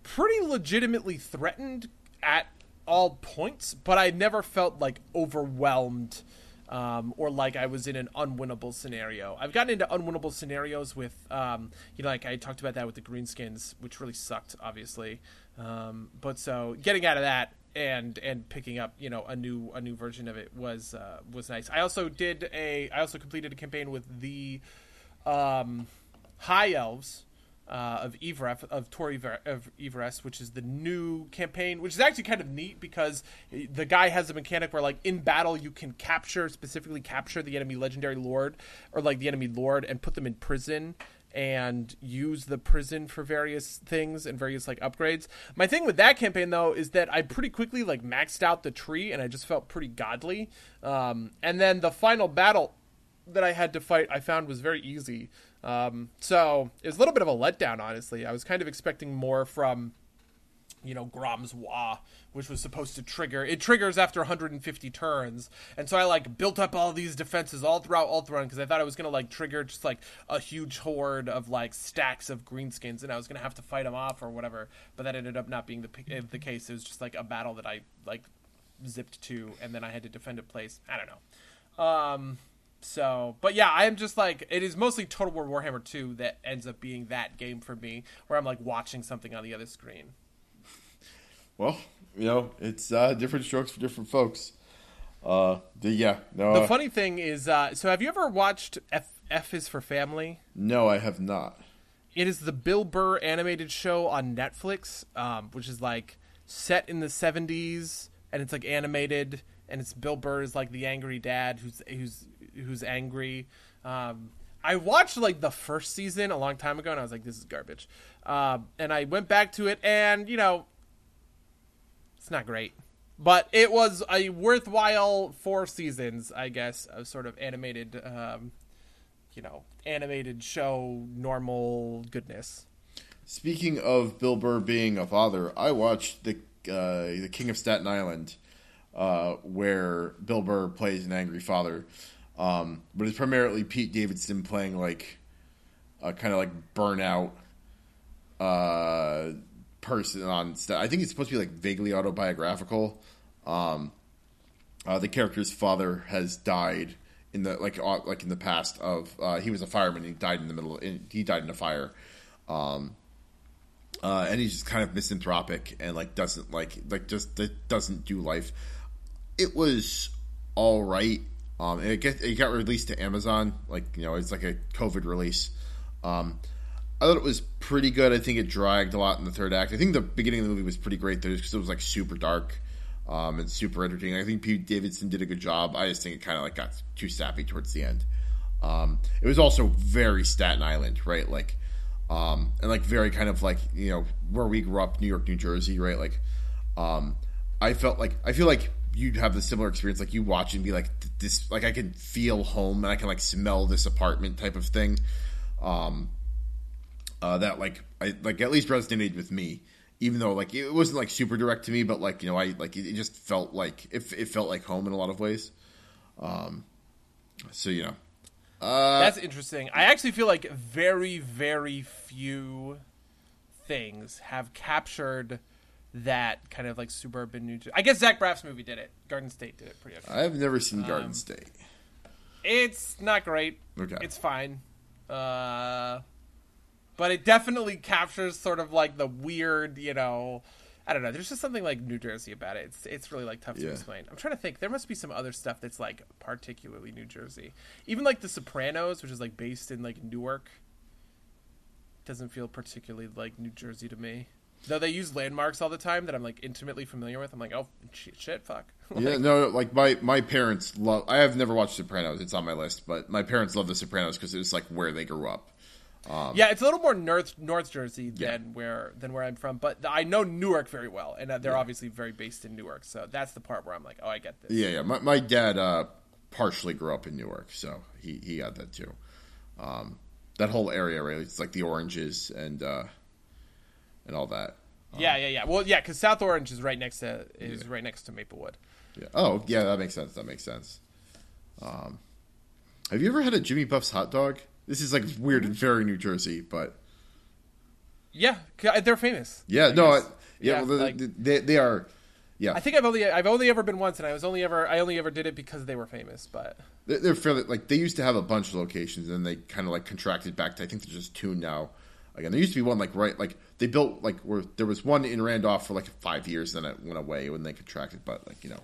pretty legitimately threatened at all points, but I never felt like overwhelmed um, or like I was in an unwinnable scenario. I've gotten into unwinnable scenarios with, um, you know, like I talked about that with the greenskins, which really sucked, obviously. Um, but so getting out of that and and picking up, you know, a new a new version of it was uh, was nice. I also did a I also completed a campaign with the um, High Elves uh, of Evref, of Tor of Yvresse, which is the new campaign, which is actually kind of neat because the guy has a mechanic where, like, in battle, you can capture, specifically capture the enemy legendary lord or, like, the enemy lord and put them in prison and use the prison for various things and various like upgrades. My thing with that campaign though is that I pretty quickly like maxed out the tree and I just felt pretty godly. Um, and then the final battle that I had to fight I found was very easy. Um, so it was a little bit of a letdown, honestly. I was kind of expecting more from, you know, Grom's Waaagh, which was supposed to trigger. It triggers after 150 turns, and so I like built up all these defenses all throughout Ulthuan because I thought I was gonna like trigger just like a huge horde of like stacks of greenskins, and I was gonna have to fight them off or whatever. But that ended up not being the the case. It was just like a battle that I like zipped to, and then I had to defend a place. I don't know. Um, so, but yeah, I am just like it is mostly Total War Warhammer 2 that ends up being that game for me, where I'm like watching something on the other screen. well, you know, it's uh, different strokes for different folks. Uh, the, yeah, no, The uh, funny thing is, uh, so have you ever watched F, F is for Family? no, I have not. It is the Bill Burr animated show on Netflix, um, which is like set in the 70s, and it's like animated, and it's Bill Burr is like the angry dad who's who's who's angry. Um, I watched like the first season a long time ago, and I was like, "This is garbage," um, and I went back to it, and you know, it's not great. but it was a worthwhile four seasons, I guess, of sort of animated, um, you know, animated show normal goodness. Speaking of Bill Burr being a father, I watched the uh, the King of Staten Island, uh, where Bill Burr plays an angry father, um, but it's primarily Pete Davidson playing like a kind of like burnout uh, person on. St- I think it's supposed to be like vaguely autobiographical. Um, uh, the character's father has died in the like uh, like in the past of uh, he was a fireman. He died in the middle. In, he died in a fire. Um, uh, and he's just kind of misanthropic and like doesn't like like just doesn't do life. It was all right. Um, and it get it got released to Amazon. Like you know, it's like a COVID release. Um, I thought it was pretty good. I think it dragged a lot in the third act. I think the beginning of the movie was pretty great though, because it was like super dark um, and super entertaining. I think Pete Davidson did a good job. I just think it kind of like got too sappy towards the end. Um, it was also very Staten Island, right? Like um, and like very kind of like you know where we grew up, New York, New Jersey, right? Like, um, I felt like I feel like you'd have the similar experience, like you watch and be like this, like I can feel home and I can like smell this apartment type of thing. Um, uh, that like I like at least resonated with me, even though like it wasn't like super direct to me, but like you know I like it, just felt like it, it felt like home in a lot of ways. Um, so you know, uh, That's interesting. I actually feel like very, very few things have captured that kind of like suburban New Jersey. I guess Zach Braff's movie did it. Garden State did it pretty okay. I've never seen Garden um, State. It's not great. Okay. It's fine. Uh, but it definitely captures sort of like the weird, you know, I don't know. There's just something like New Jersey about it. It's it's really like tough to explain. I'm trying to think. There must be some other stuff that's like particularly New Jersey. Even like The Sopranos, which is like based in like Newark, doesn't feel particularly like New Jersey to me. Though they use landmarks all the time that I'm like intimately familiar with. I'm like, oh shit, shit fuck. like, yeah, no, like my my parents love. I have never watched Sopranos. It's on my list, but my parents love The Sopranos because it's like where they grew up. Um, yeah, it's a little more North North Jersey than where than where I'm from, but I know Newark very well, and uh, they're yeah. obviously very based in Newark. So that's the part where I'm like, oh, I get this. Yeah, yeah. My, my dad uh, partially grew up in Newark, so he he got that too. Um, that whole area, right? It's like the oranges and uh, and all that. Um, yeah, yeah, yeah. Well, yeah, because South Orange is right next to is yeah. right next to Maplewood. Yeah. Oh, yeah, that makes sense. That makes sense. Um, have you ever had a Jimmy Buff's hot dog? This is like weird and very New Jersey, but yeah, they're famous. Yeah, I no, I, yeah, yeah, well, like, they, they are. Yeah, I think I've only I've only ever been once, and I was only ever I only ever did it because they were famous. But they're, they're fairly like they used to have a bunch of locations, and they kind of like contracted back to I think they're just two now. Again, there used to be one like right like they built like where there was one in Randolph for like five years, then it went away when they contracted. But like you know,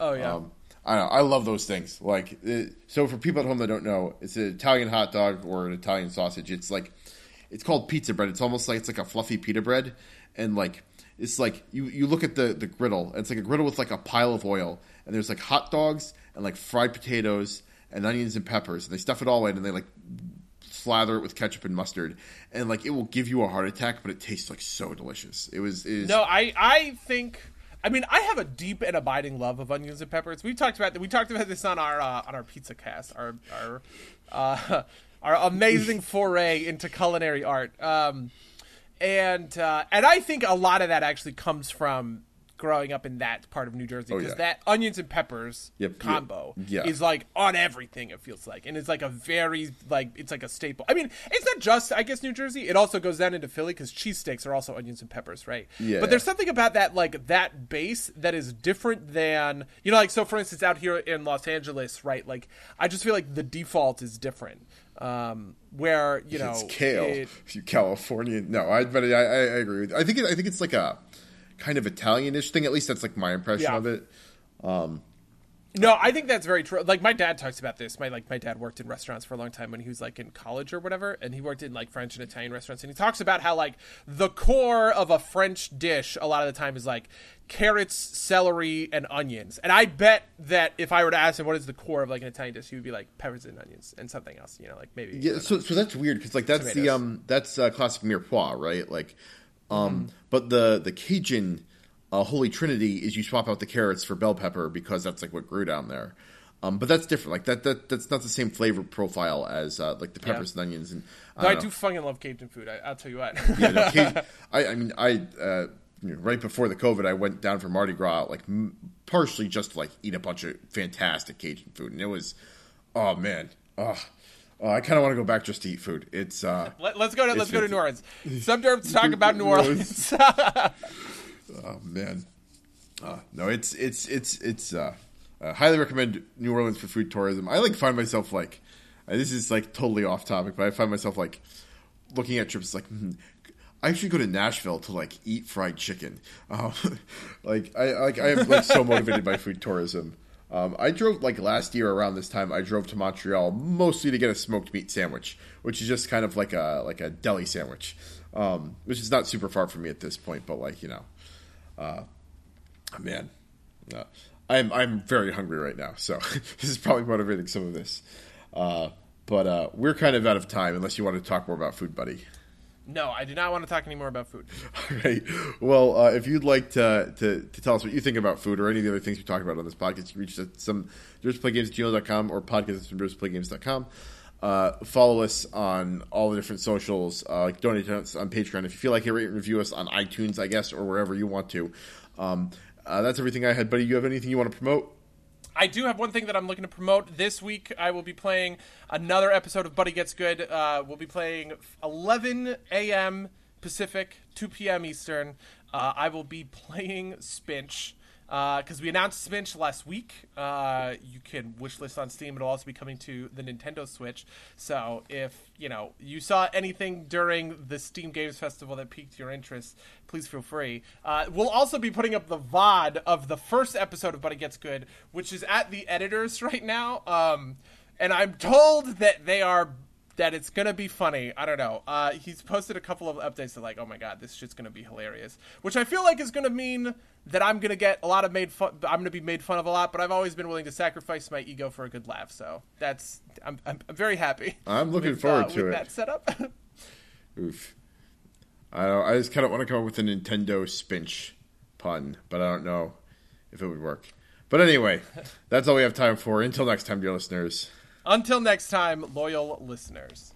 oh yeah. Um, I know. I love those things. Like, it, so for people at home that don't know, it's an Italian hot dog or an Italian sausage. It's like, it's called pizza bread. It's almost like it's like a fluffy pita bread, and like it's like you you look at the the griddle. And it's like a griddle with like a pile of oil, and there's like hot dogs and like fried potatoes and onions and peppers, and they stuff it all in, and they like slather it with ketchup and mustard, and like it will give you a heart attack, but it tastes like so delicious. It was. Is, no, I I think I mean, I have a deep and abiding love of onions and peppers. We talked about that we talked about this on our uh, on our pizza cast, our our uh, our amazing foray into culinary art. Um, and uh, and I think a lot of that actually comes from growing up in that part of New Jersey because oh, yeah. that onions and peppers yep, combo yeah. is like on everything. It feels like, and it's like a very like it's like a staple. I mean, it's not just I guess New Jersey. It also goes down into Philly because cheesesteaks are also onions and peppers, right? Yeah. But there's something about that like that base that is different than you know like so for instance out here in Los Angeles, right? Like I just feel like the default is different um, where you know it's kale. It, you Californian, no, I but I, I, agree with. You. I think it, I think it's like a kind of Italianish thing. At least that's like my impression yeah. of it. Um, no, I think that's very true. Like my dad talks about this. My like my dad worked in restaurants for a long time when he was like in college or whatever, and he worked in like French and Italian restaurants. And he talks about how like the core of a French dish a lot of the time is like carrots, celery, and onions. And I bet that if I were to ask him what is the core of like an Italian dish, he would be like peppers and onions and something else. You know, like maybe. Yeah. So so that's weird because like that's Tomatoes. the um that's uh, classic mirepoix, right? Like um, mm-hmm. But the the Cajun uh, Holy Trinity is you swap out the carrots for bell pepper because that's like what grew down there. Um, but that's different. Like that, that that's not the same flavor profile as uh, like the peppers Yeah. and onions. And I, don't know. do fucking love Cajun food. I, I'll tell you what. Yeah, no, Cajun, I, I mean, I uh, you know, right before the COVID, I went down for Mardi Gras, like m- partially just to, like eat a bunch of fantastic Cajun food, and it was, oh man, oh, oh I kind of want to go back just to eat food. It's uh, Let, us go to let's go to New Orleans. Some derms talk about New Orleans. oh man, uh, no, it's it's it's it's. Uh, uh, highly recommend New Orleans for food tourism. I like find myself like, uh, this is like totally off topic, but I find myself like looking at trips like. Hmm, I should go to Nashville to like eat fried chicken. Um, like I like I am like so motivated by food tourism. Um, I drove like last year around this time. I drove to Montreal mostly to get a smoked meat sandwich, which is just kind of like a like a deli sandwich, um, which is not super far from me at this point. But like you know, uh, man, uh, I'm I'm very hungry right now, so this is probably motivating some of this. Uh, but uh, we're kind of out of time, unless you want to talk more about food, buddy. No, I do not want to talk anymore about food. All right. Well, uh, if you'd like to, to, to tell us what you think about food or any of the other things we talked about on this podcast, you can reach us at some Playgames at gmail.com or podcast from Playgames.com. Uh, follow us on all the different socials. Uh, donate to us on Patreon. If you feel like it, rate and review us on iTunes, I guess, or wherever you want to. Um, uh, that's everything I had, buddy. You have anything you want to promote? I do have one thing that I'm looking to promote this week. I will be playing another episode of Buddy Gets Good. Uh, we'll be playing 11 a.m. Pacific, 2 p.m. Eastern. Uh, I will be playing Spinch because we announced Spinch last week. Uh, you can wishlist on Steam. It'll also be coming to the Nintendo Switch. So if you know you saw anything during the Steam Games Festival that piqued your interest, please feel free. Uh, we'll also be putting up the VOD of the first episode of Buddy Gets Good, which is at the editors right now. Um, and I'm told that they are that it's gonna be funny. I don't know. Uh, he's posted a couple of updates that like, oh my god, this shit's gonna be hilarious. Which I feel like is gonna mean that I'm gonna get a lot of made fun. I'm gonna be made fun of a lot. But I've always been willing to sacrifice my ego for a good laugh. So that's I'm I'm, I'm very happy. I'm looking with, forward uh, to it. that setup. Oof. I don't, I just kind of want to come up with a Nintendo Spinch pun, but I don't know if it would work. But anyway, that's all we have time for. Until next time, dear listeners. Until next time, loyal listeners.